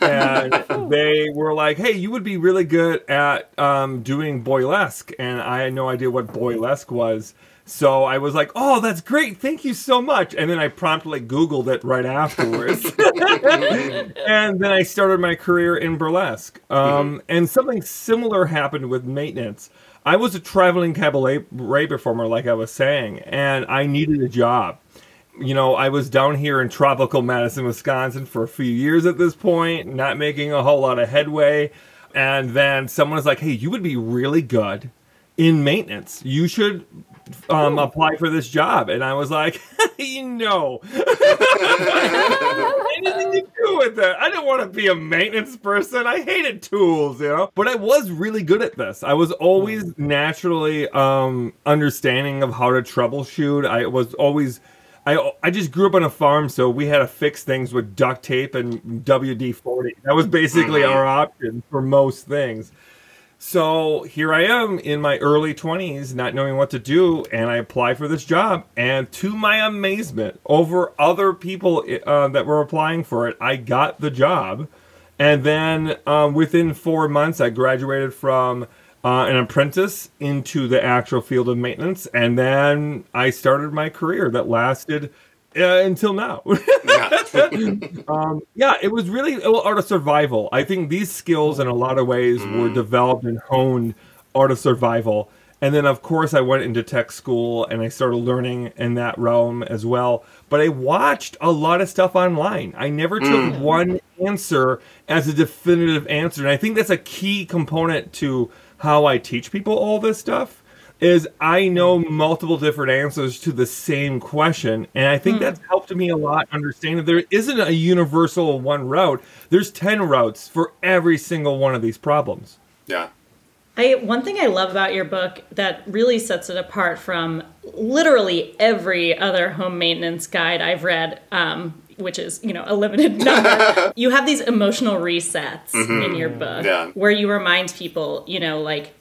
Speaker 9: And [laughs] they were like, hey, you would be really good at um, doing boylesque. And I had no idea what boylesque was. So I was like, oh, that's great. Thank you so much. And then I promptly Googled it right afterwards. [laughs] and then I started my career in burlesque. Um, And something similar happened with maintenance. I was a traveling cabaret performer, like I was saying, and I needed a job. You know, I was down here in tropical Madison, Wisconsin for a few years at this point, not making a whole lot of headway. And then someone was like, hey, you would be really good in maintenance. You should um, apply for this job. And I was like, [laughs] no. [laughs] anything to do with it. I didn't want to be a maintenance person. I hated tools, you know. But I was really good at this. I was always naturally um, understanding of how to troubleshoot. I was always. I, I just grew up on a farm, so we had to fix things with duct tape and WD 40. That was basically our option for most things. So here I am in my early 20s, not knowing what to do, and I apply for this job. And to my amazement, over other people uh, that were applying for it, I got the job. And then um, within four months, I graduated from uh, an apprentice into the actual field of maintenance. And then I started my career that lasted uh, until now. [laughs] um, yeah, it was really well, art of survival. I think these skills, in a lot of ways, were developed and honed art of survival. And then, of course, I went into tech school and I started learning in that realm as well. But I watched a lot of stuff online. I never took
Speaker 2: Mm.
Speaker 9: one answer as a definitive answer. And I think that's a key component to how I teach people all this stuff is I know multiple different answers to the same question. And I think that's helped me a lot understand that there isn't a universal one route. There's 10 routes for every single one of these problems.
Speaker 2: Yeah.
Speaker 3: I one thing I love about your book that really sets it apart from literally every other home maintenance guide I've read, um, which is you know a limited [laughs] number. you have these emotional resets
Speaker 2: Mhm.
Speaker 3: in your book
Speaker 2: Yeah.
Speaker 3: where you remind people, you know, like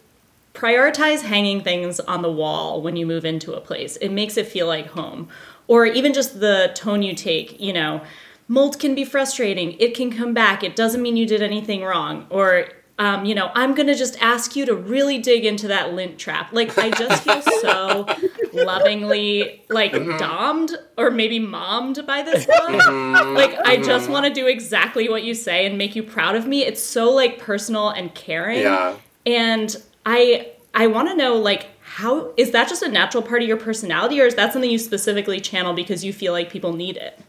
Speaker 3: prioritize hanging things on the wall when you move into a place. It makes it feel like home. Or even just the tone you take, you know, mold can be frustrating. It can come back. It doesn't mean you did anything wrong. Or um, you know, I'm gonna just ask you to really dig into that lint trap. Like I just feel [laughs] so lovingly like
Speaker 2: Mm-hmm.
Speaker 3: domed or maybe mommed by this book.
Speaker 2: Mhm.
Speaker 3: Like I just
Speaker 2: Mhm.
Speaker 3: want to do exactly what you say and make you proud of me. It's so like personal and caring.
Speaker 2: Yeah.
Speaker 3: And I I want to know like how is that just a natural part of your personality or is that something you specifically channel because you feel like people need it?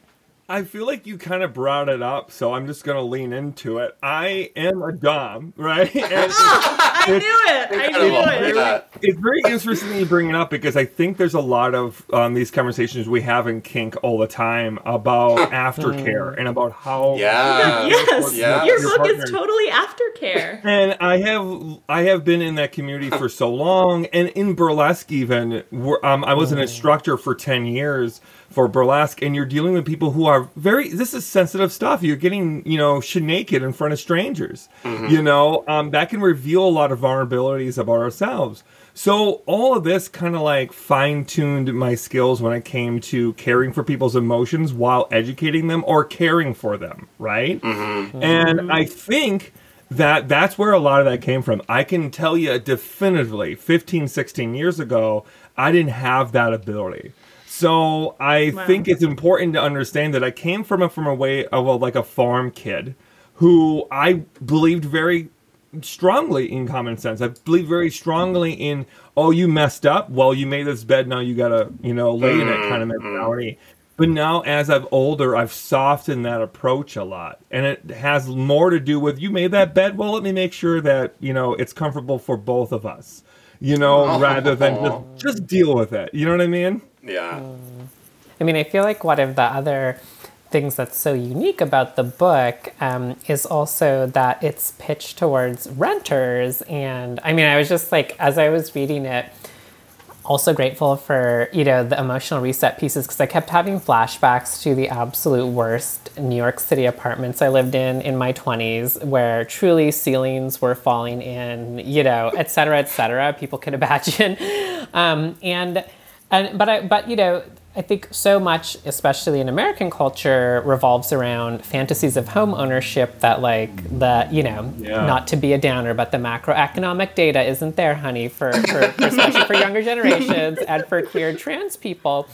Speaker 9: I feel like you kind of brought it up, so I'm just gonna lean into it. I am a dom, right? [laughs] And
Speaker 3: I knew it. I knew
Speaker 9: it's
Speaker 3: it.
Speaker 9: very, it's very interesting that you bring it up because I think there's a lot of um, these conversations we have in kink all the time about aftercare and about how
Speaker 2: Yeah.
Speaker 3: Yes.
Speaker 2: Yeah.
Speaker 3: Your
Speaker 9: Your
Speaker 3: book is totally aftercare.
Speaker 9: And I have I have been in that community for so long, and in burlesque even, um, I was an instructor for ten years for burlesque, and you're dealing with people who are very. This is sensitive stuff. You're getting you know shit naked in front of strangers.
Speaker 2: Mhm.
Speaker 9: You know um, that can reveal a lot of vulnerabilities about ourselves. So all of this kind of like fine tuned my skills when it came to caring for people's emotions while educating them or caring for them, right? And I think that that's where a lot of that came from. I can tell you definitively 15, 16 years ago, I didn't have that ability. So I
Speaker 2: Wow.
Speaker 9: think it's important to understand that I came from a from a way of a, like a farm kid who I believed very strongly in common sense. I believe very strongly in oh you messed up, well you made this bed now you got to, you know, lay in it mm-hmm. kind of mm-hmm. mentality. But now as I've older, I've softened that approach a lot. And it has more to do with you made that bed, well let me make sure that, you know, it's comfortable for both of us. You know, [laughs] rather than just, just deal with it. You know what I mean?
Speaker 2: Yeah.
Speaker 1: I mean, I feel like one of the other things that's so unique about the book um, is also that it's pitched towards renters. And I mean, I was just like, as I was reading it, also grateful for you know the emotional reset pieces because I kept having flashbacks to the absolute worst New York City apartments I lived in in my 20s where truly ceilings were falling in you know et cetera et cetera people could imagine [laughs] um, and and but I but you know I think so much, especially in American culture, revolves around fantasies of home ownership that, like, the, you know,
Speaker 9: Yeah.
Speaker 1: not to be a downer, but the macroeconomic data isn't there, honey, for, for, for especially for younger generations [laughs] and for queer trans people.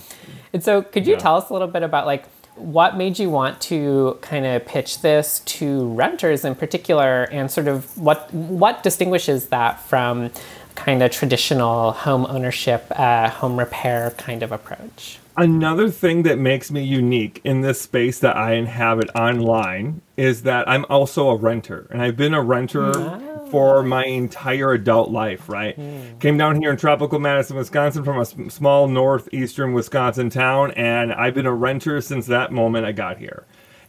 Speaker 1: And so, could you
Speaker 9: Yeah.
Speaker 1: tell us a little bit about, like, what made you want to kind of pitch this to renters in particular, and sort of what what distinguishes that from kind of traditional home ownership, uh, home repair kind of approach?
Speaker 9: Another thing that makes me unique in this space that I inhabit online is that I'm also a renter. And I've been a renter ah. for my entire adult life, right? Hmm. Came down here in tropical Madison, Wisconsin from a small northeastern Wisconsin town. And I've been a renter since that moment I got here.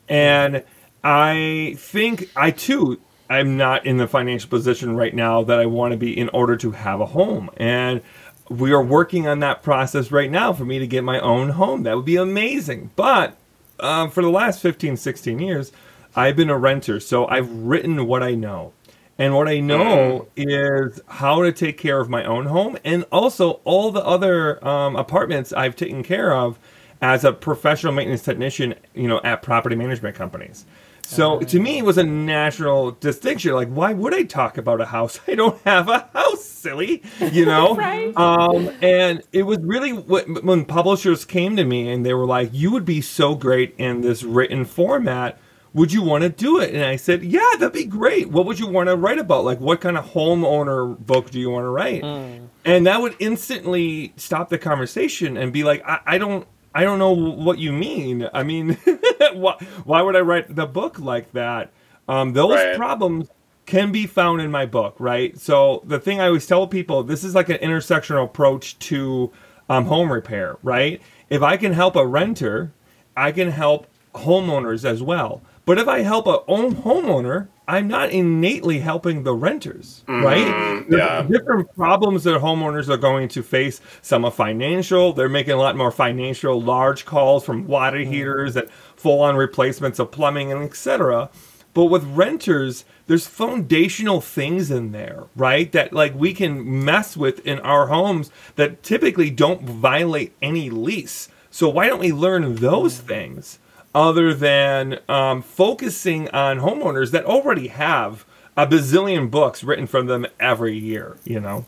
Speaker 9: Hmm. And I think I too I'm not in the financial position right now that I want to be in order to have a home. And we are working on that process right now for me to get my own home. That would be amazing. But um, for the last 15, 16 years, I've been a renter. So I've written what I know. And what I know is how to take care of my own home and also all the other um, apartments I've taken care of as a professional maintenance technician, you know, at property management companies. So to me, it was a national distinction. Like, why would I talk about a house? [laughs] I don't have a house, silly, you know. [laughs]
Speaker 3: Right.
Speaker 9: Um, and it was really wh- when publishers came to me and they were like, "You would be so great in this written format. Would you want to do it?" And I said, "Yeah, that'd be great. What would you want to write about? Like, what kind of homeowner book do you want to write?" And that would instantly stop the conversation and be like, "I, I don't." I don't know what you mean. I mean, [laughs] why, why would I write the book like that? Um, those
Speaker 2: Right.
Speaker 9: problems can be found in my book, right? So the thing I always tell people, this is like an intersectional approach to um, home repair, right? If I can help a renter, I can help homeowners as well. But if I help a own homeowner, I'm not innately helping the renters, right?
Speaker 2: Mhm,
Speaker 9: There's
Speaker 2: yeah.
Speaker 9: different problems that homeowners are going to face. Some are financial. They're making a lot more financial large calls from water heaters and full-on replacements of plumbing and etc. But with renters, there's foundational things in there, right? That like we can mess with in our homes that typically don't violate any lease. So why don't we learn those things other than um, focusing on homeowners that already have a bazillion books written from them every year, you know?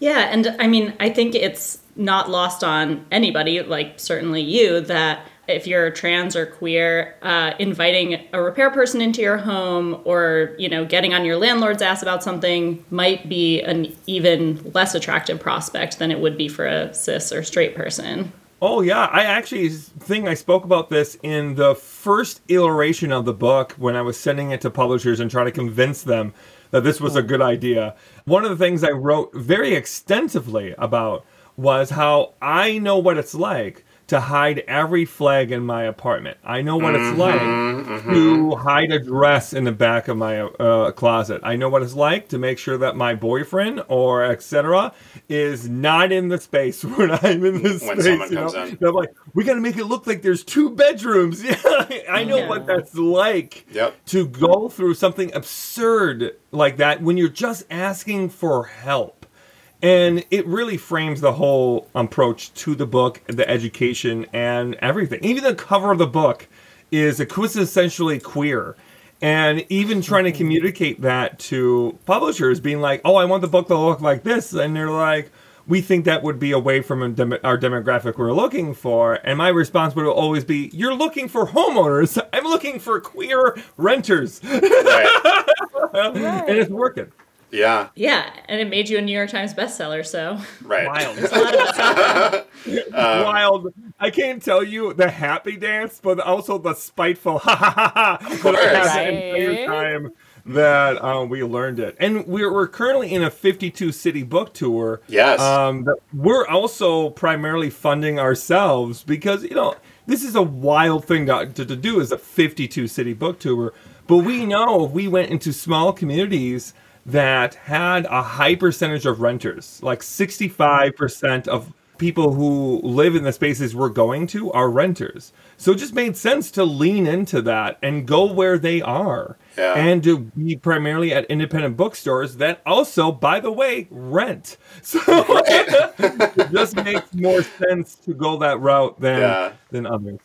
Speaker 3: Yeah, and I mean, I think it's not lost on anybody, like certainly you, that if you're trans or queer, uh, inviting a repair person into your home or you know getting on your landlord's ass about something might be an even less attractive prospect than it would be for a cis or straight person.
Speaker 9: Oh yeah, I actually think I spoke about this in the first iteration of the book when I was sending it to publishers and trying to convince them that this was a hmm. good idea. One of the things I wrote very extensively about was how I know what it's like to hide every flag in my apartment. I know what it's like to hide a dress in the back of my uh, closet. I know what it's like to make sure that my boyfriend or etc. is not in the space [laughs] when I'm in the
Speaker 2: When
Speaker 9: space.
Speaker 2: someone
Speaker 9: you know?
Speaker 2: in.
Speaker 9: I'm like, we got to make it look like there's two bedrooms. [laughs] Yeah, I know what that's like
Speaker 2: Yep.
Speaker 9: to go through something absurd like that when you're just asking for help. And it really frames the whole approach to the book, the education, and everything. Even the cover of the book is quintessentially queer. And even trying to mm-hmm. communicate that to publishers, being like, oh, I want the book to look like this. And they're like, we think that would be away from a dem- our demographic we're looking for. And my response would always be, you're looking for homeowners. [laughs] I'm looking for queer renters. [laughs] And it's working.
Speaker 2: Yeah.
Speaker 3: Yeah, and it made you a New York Times bestseller, so
Speaker 2: Right.
Speaker 9: Wild.
Speaker 3: there's a lot of us out there.
Speaker 2: Um,
Speaker 9: Wild. I can't tell you the happy dance, but also the spiteful [laughs] ha ha ha ha that I had time that um, we learned it. And we're, we're currently in a 52 city book tour.
Speaker 2: Yes.
Speaker 9: Um, we're also primarily funding ourselves because, you know, this is a wild thing to, to, to do is a 52 city book tour. But we know if we went into small communities that had a high percentage of renters, like 65% of people who live in the spaces we're going to are renters. So it just made sense to lean into that and go where they are.
Speaker 2: Yeah.
Speaker 9: And to be primarily at independent bookstores that also, by the way, rent. [laughs] So [laughs] it just makes more sense to go that route than
Speaker 2: Yeah.
Speaker 9: than others.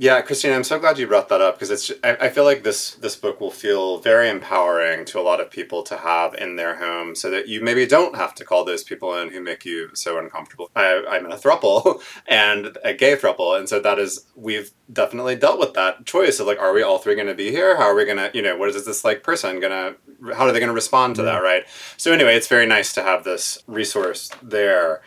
Speaker 2: Yeah, Christina, I'm so glad you brought that up because it's. I, I feel like this this book will feel very empowering to a lot of people to have in their home, so that you maybe don't have to call those people in who make you so uncomfortable. I, I'm in a throuple [laughs] and a gay throuple, and so that is we've definitely dealt with that choice of like, are we all three going to be here? How are we going to, you know, what is this like person going to? How are they going to respond to that? Right. So anyway, it's very nice to have this resource there.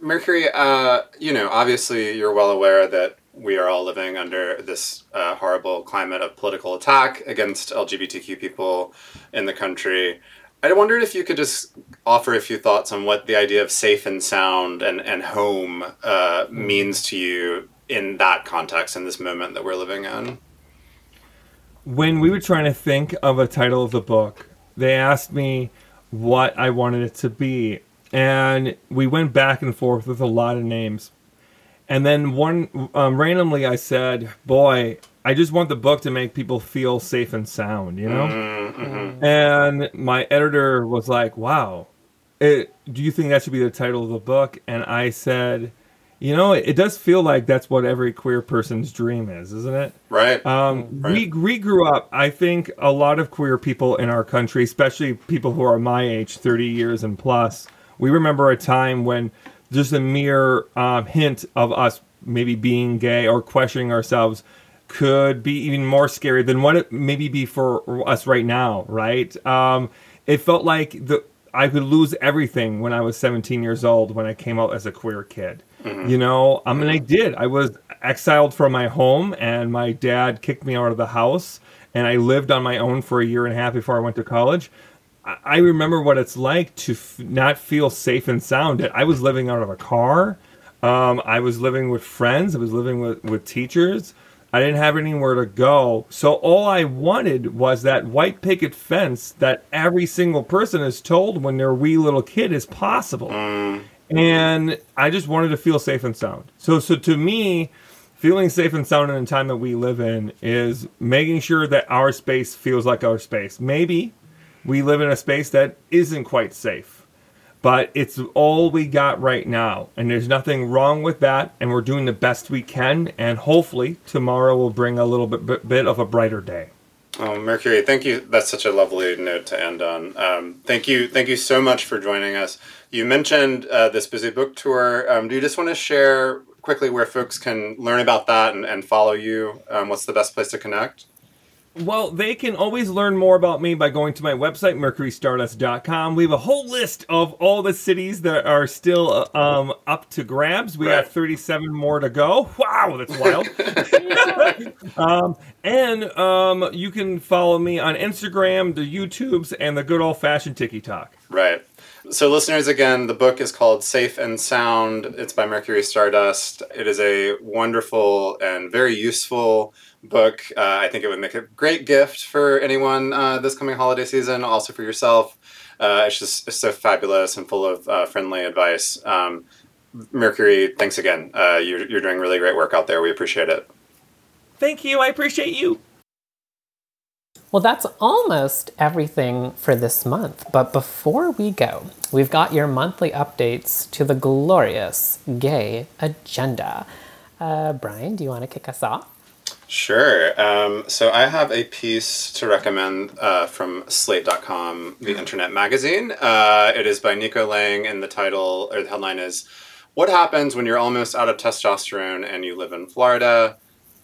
Speaker 2: Mercury, uh, you know, obviously you're well aware that we are all living under this uh, horrible climate of political attack against LGBTQ people in the country. I wondered if you could just offer a few thoughts on what the idea of safe and sound and, and home uh, means to you in that context, in this moment that we're living in.
Speaker 9: when we were trying to think of a title of the book, they asked me what I wanted it to be. And we went back and forth with a lot of names. And then one um, randomly I said, "Boy, I just want the book to make people feel safe and sound," you know?
Speaker 2: Mm-hmm.
Speaker 9: And my editor was like, "Wow, it, do you think that should be the title of the book?" And I said, you know, it, it does feel like that's what every queer person's dream is, isn't it?
Speaker 2: Right.
Speaker 9: Um, We we grew up. I think a lot of queer people in our country, especially people who are my age, thirty years and plus, we remember a time when just a mere um, hint of us maybe being gay or questioning ourselves could be even more scary than what it maybe be for us right now. Right. Um, it felt like the I could lose everything when I was 17 years old when I came out as a queer kid. You know, I mean, I did. I was exiled from my home, and my dad kicked me out of the house, and I lived on my own for a year and a half before I went to college. I remember what it's like to f- not feel safe and sound. I was living out of a car. Um, I was living with friends. I was living with, with teachers. I didn't have anywhere to go. So all I wanted was that white picket fence that every single person is told when they're a wee little kid is possible. And I just wanted to feel safe and sound. So so to me, feeling safe and sound in the time that we live in is making sure that our space feels like our space. Maybe we live in a space that isn't quite safe but it's all we got right now and there's nothing wrong with that and we're doing the best we can and hopefully tomorrow will bring a little bit, bit, of a brighter day
Speaker 2: Oh, Mercury, thank you. That's such a lovely note to end on. Um, thank you, thank you so much for joining us. You mentioned uh, this busy book tour. Um, do you just want to share quickly where folks can learn about that and, and follow you? Um, what's the best place to connect?
Speaker 9: Well they can always learn more about me by going to my website mercurystardust.com we have a whole list of all the cities that are still uh, um, up to grabs we have 37 more to go wow that's wild [laughs] [laughs] um, and um, you can follow me on instagram the youtubes and the good old-fashioned tiktok
Speaker 2: Right. So, listeners, again, the book is called Safe and Sound. It's by Mercury Stardust. It is a wonderful and very useful book. Uh, I think it would make a great gift for anyone uh, this coming holiday season, also for yourself. Uh, it's just it's so fabulous and full of uh, friendly advice. Um, Mercury, thanks again. Uh, you're, you're doing really great work out there. We appreciate it.
Speaker 9: thank you i appreciate you
Speaker 1: Well, that's almost everything for this month. But before we go, we've got your monthly updates to the glorious gay agenda. Uh, Bryan, do you want to kick us off?
Speaker 2: Sure. Um, so I have a piece to recommend uh, from Slate.com, the internet magazine. Uh, it is by Nico Lang, and the title or the headline is "What Happens When You're Almost Out of Testosterone and You Live in Florida."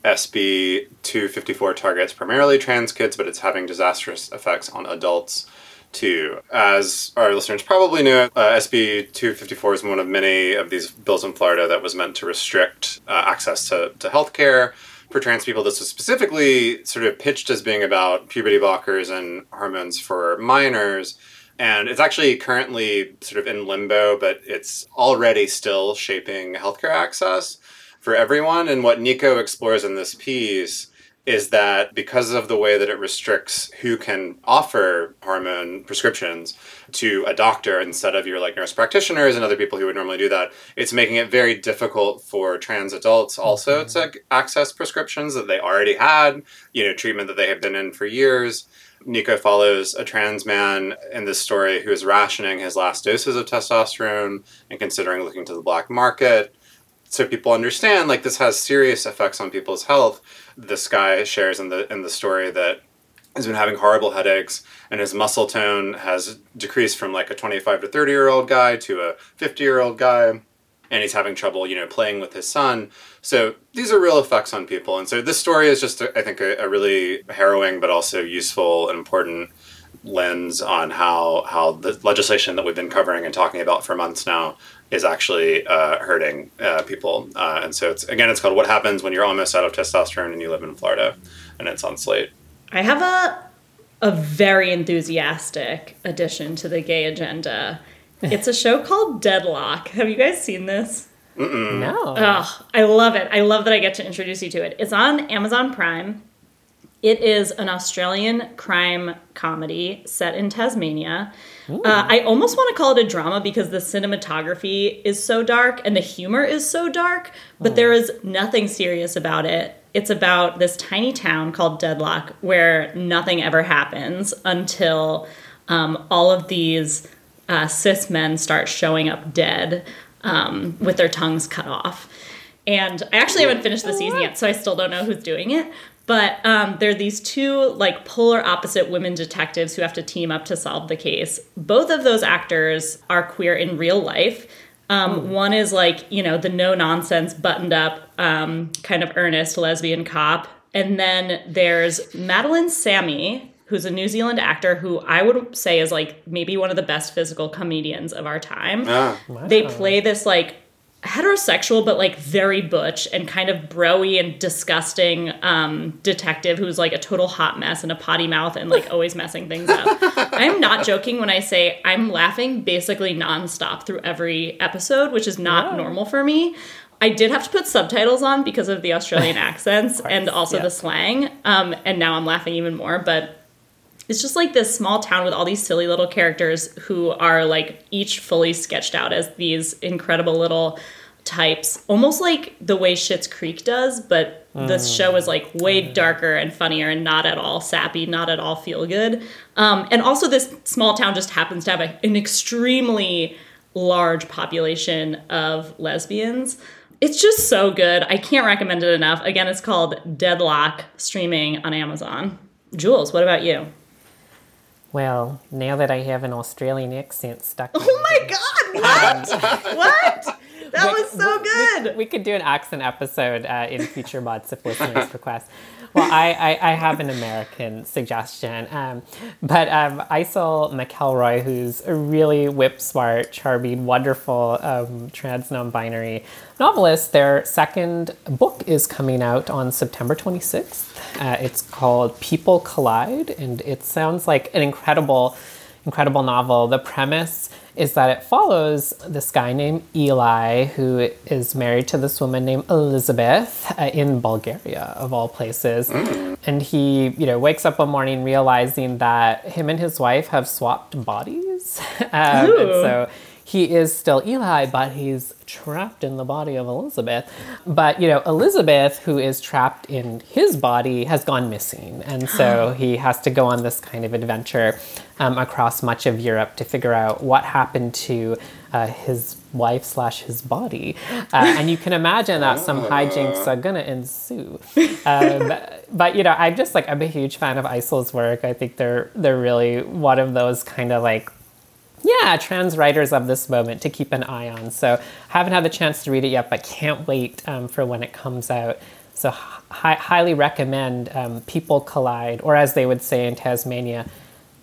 Speaker 2: SB 254 targets primarily trans kids, but it's having disastrous effects on adults too. As our listeners probably know, uh, SB 254 is one of many of these bills in Florida that was meant to restrict uh, access to, to health care for trans people. This was specifically sort of pitched as being about puberty blockers and hormones for minors. And it's actually currently sort of in limbo, but it's already still shaping healthcare access for everyone. And what Nico explores in this piece is that because of the way that it restricts who can offer hormone prescriptions to a doctor instead of your like nurse practitioners and other people who would normally do that, it's making it very difficult for trans adults also mm-hmm. to access prescriptions that they already had, you know, treatment that they have been in for years. Nico follows a trans man in this story who is rationing his last doses of testosterone and considering looking to the black market so people understand like this has serious effects on people's health. This guy shares in the in the story that has been having horrible headaches and his muscle tone has decreased from like a 25 to 30 year old guy to a 50 year old guy and he's having trouble you know playing with his son. So these are real effects on people and so this story is just i think a, a really harrowing but also useful and important lens on how how the legislation that we've been covering and talking about for months now is actually uh, hurting uh, people. Uh, and so it's again, it's called "What Happens When You're Almost Out of Testosterone and You Live in Florida," and it's on Slate.
Speaker 3: I have a a very enthusiastic addition to the gay agenda. [laughs] It's a show called Deadloch. Have you guys seen this?
Speaker 2: Mm-mm.
Speaker 1: No.
Speaker 3: Oh, I love it. I love that I get to introduce you to it. It's on Amazon Prime. It is an Australian crime comedy set in Tasmania. Uh, I almost want to call it a drama because the cinematography is so dark and the humor is so dark, but there is nothing serious about it. It's about this tiny town called Deadloch where nothing ever happens until um, all of these uh, cis men start showing up dead um, with their tongues cut off. And I actually haven't finished the season yet, so I still don't know who's doing it. But um, there are these two like polar opposite women detectives who have to team up to solve the case. Both of those actors are queer in real life. Um, One is like you know the no nonsense, buttoned up, um, kind of earnest lesbian cop, and then there's Madeleine Sami, who's a New Zealand actor who I would say is like maybe one of the best physical comedians of our time.
Speaker 2: Ah.
Speaker 3: They play this like heterosexual but like very butch and kind of broy and disgusting um, detective who's like a total hot mess and a potty mouth and like always messing things up. I'm not joking when I say I'm laughing basically nonstop through every episode, which is not normal for me. I did have to put subtitles on because of the Australian [laughs] accents and also the slang. Um, and now I'm laughing even more. But it's just like this small town with all these silly little characters who are like each fully sketched out as these incredible little types, almost like the way Schitt's Creek does, but this
Speaker 10: Mm.
Speaker 3: show is like way darker and funnier and not at all sappy, not at all feel good. Um, and also, this small town just happens to have a, an extremely large population of lesbians. It's just so good. I can't recommend it enough. Again, it's called Deadloch, streaming on Amazon. Jules, what about you?
Speaker 1: Well, now that I have an Australian accent stuck.
Speaker 3: Oh my god! What? [laughs] what? That was so good.
Speaker 1: We could do an accent episode uh, in future mods if listeners request. Well, I, I, I have an American suggestion, um, but um, Isle McElroy, who's a really whip smart, charming, wonderful um, trans non-binary novelist, their second book is coming out on September 26th. Uh, it's called People Collide, and it sounds like an incredible, incredible novel. The premise is that it follows this guy named Eli who is married to this woman named Elizabeth uh, in Bulgaria, of all places. And he, you know, wakes up one morning realizing that him and his wife have swapped bodies. [laughs] um, and so he is still Eli, but he's trapped in the body of Elizabeth. But, you know, Elizabeth, who is trapped in his body, has gone missing. And so [gasps] he has to go on this kind of adventure um, across much of Europe to figure out what happened to uh, his wife slash his body. Uh, and you can imagine that some [laughs] hijinks are going to ensue. Um, but, you know, I'm just like, I'm a huge fan of Isle's work. I think they're, they're really one of those kind of like, yeah, trans writers of this moment to keep an eye on. So haven't had the chance to read it yet, but can't wait um, for when it comes out. So hi- highly recommend um, People Collide, or as they would say in Tasmania,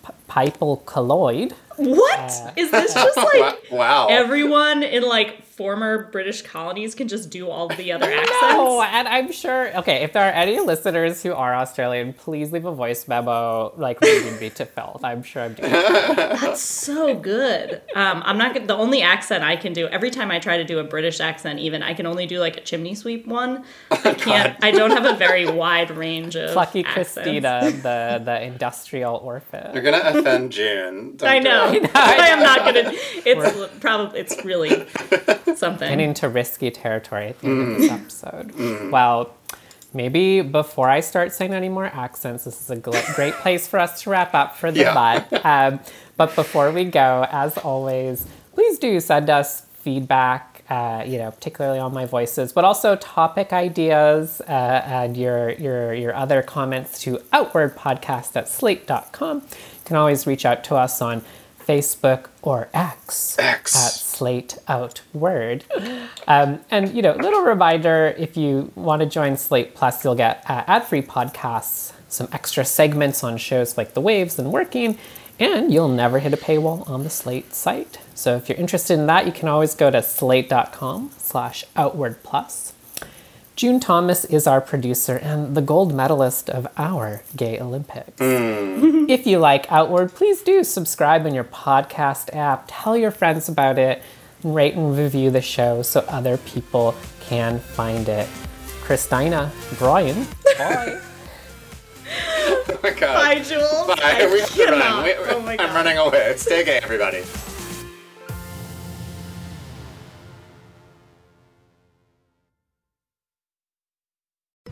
Speaker 1: P- People Colloid.
Speaker 3: What is this just like
Speaker 2: wow.
Speaker 3: everyone in like former British colonies can just do all the other accents?
Speaker 1: No, and I'm sure. Okay, if there are any listeners who are Australian, please leave a voice memo, like reading me to filth. I'm sure I'm doing. that. [laughs]
Speaker 3: That's so good. Um, I'm not the only accent I can do. Every time I try to do a British accent, even I can only do like a chimney sweep one. I [laughs] can't. I don't have a very wide range of
Speaker 1: Plucky
Speaker 3: accents.
Speaker 1: Christina, the the industrial orphan.
Speaker 2: You're gonna offend June. [laughs] Don't [laughs]
Speaker 3: I
Speaker 2: do
Speaker 3: know. I am not gonna. It's probably. It's really [laughs] something.
Speaker 1: Getting into risky territory at the end of this
Speaker 2: Mm.
Speaker 1: episode.
Speaker 2: Mm.
Speaker 1: Well, maybe before I start saying any more accents, this is a gl- great place for us to wrap up for the
Speaker 2: Yeah.
Speaker 1: bud. Um, but before we go, as always, please do send us feedback. Uh, you know, particularly on my voices, but also topic ideas uh, and your your your other comments to outwardpodcast at slate.com. You can always reach out to us on Facebook or X,
Speaker 2: X.
Speaker 1: at Slate Outward. Um, and, you know, little reminder if you want to join Slate Plus, you'll get uh, ad free podcasts, some extra segments on shows like The Waves and Working, and you'll never hit a paywall on the Slate site. So if you're interested in that, you can always go to slate.com slash outward plus. June Thomas is our producer and the gold medalist of our Gay Olympics. Mm. if you like Outward, please do subscribe in your podcast app. Tell your friends about it. And rate and review the show so other people can find it. Christina, Bryan, bye. [laughs]
Speaker 2: Oh my god.
Speaker 3: Bye, Jules.
Speaker 2: Bye.
Speaker 3: I
Speaker 2: we have to run.
Speaker 3: cannot.
Speaker 2: We-
Speaker 3: Oh my
Speaker 2: I'm
Speaker 3: God.
Speaker 2: running away. Stay gay, everybody.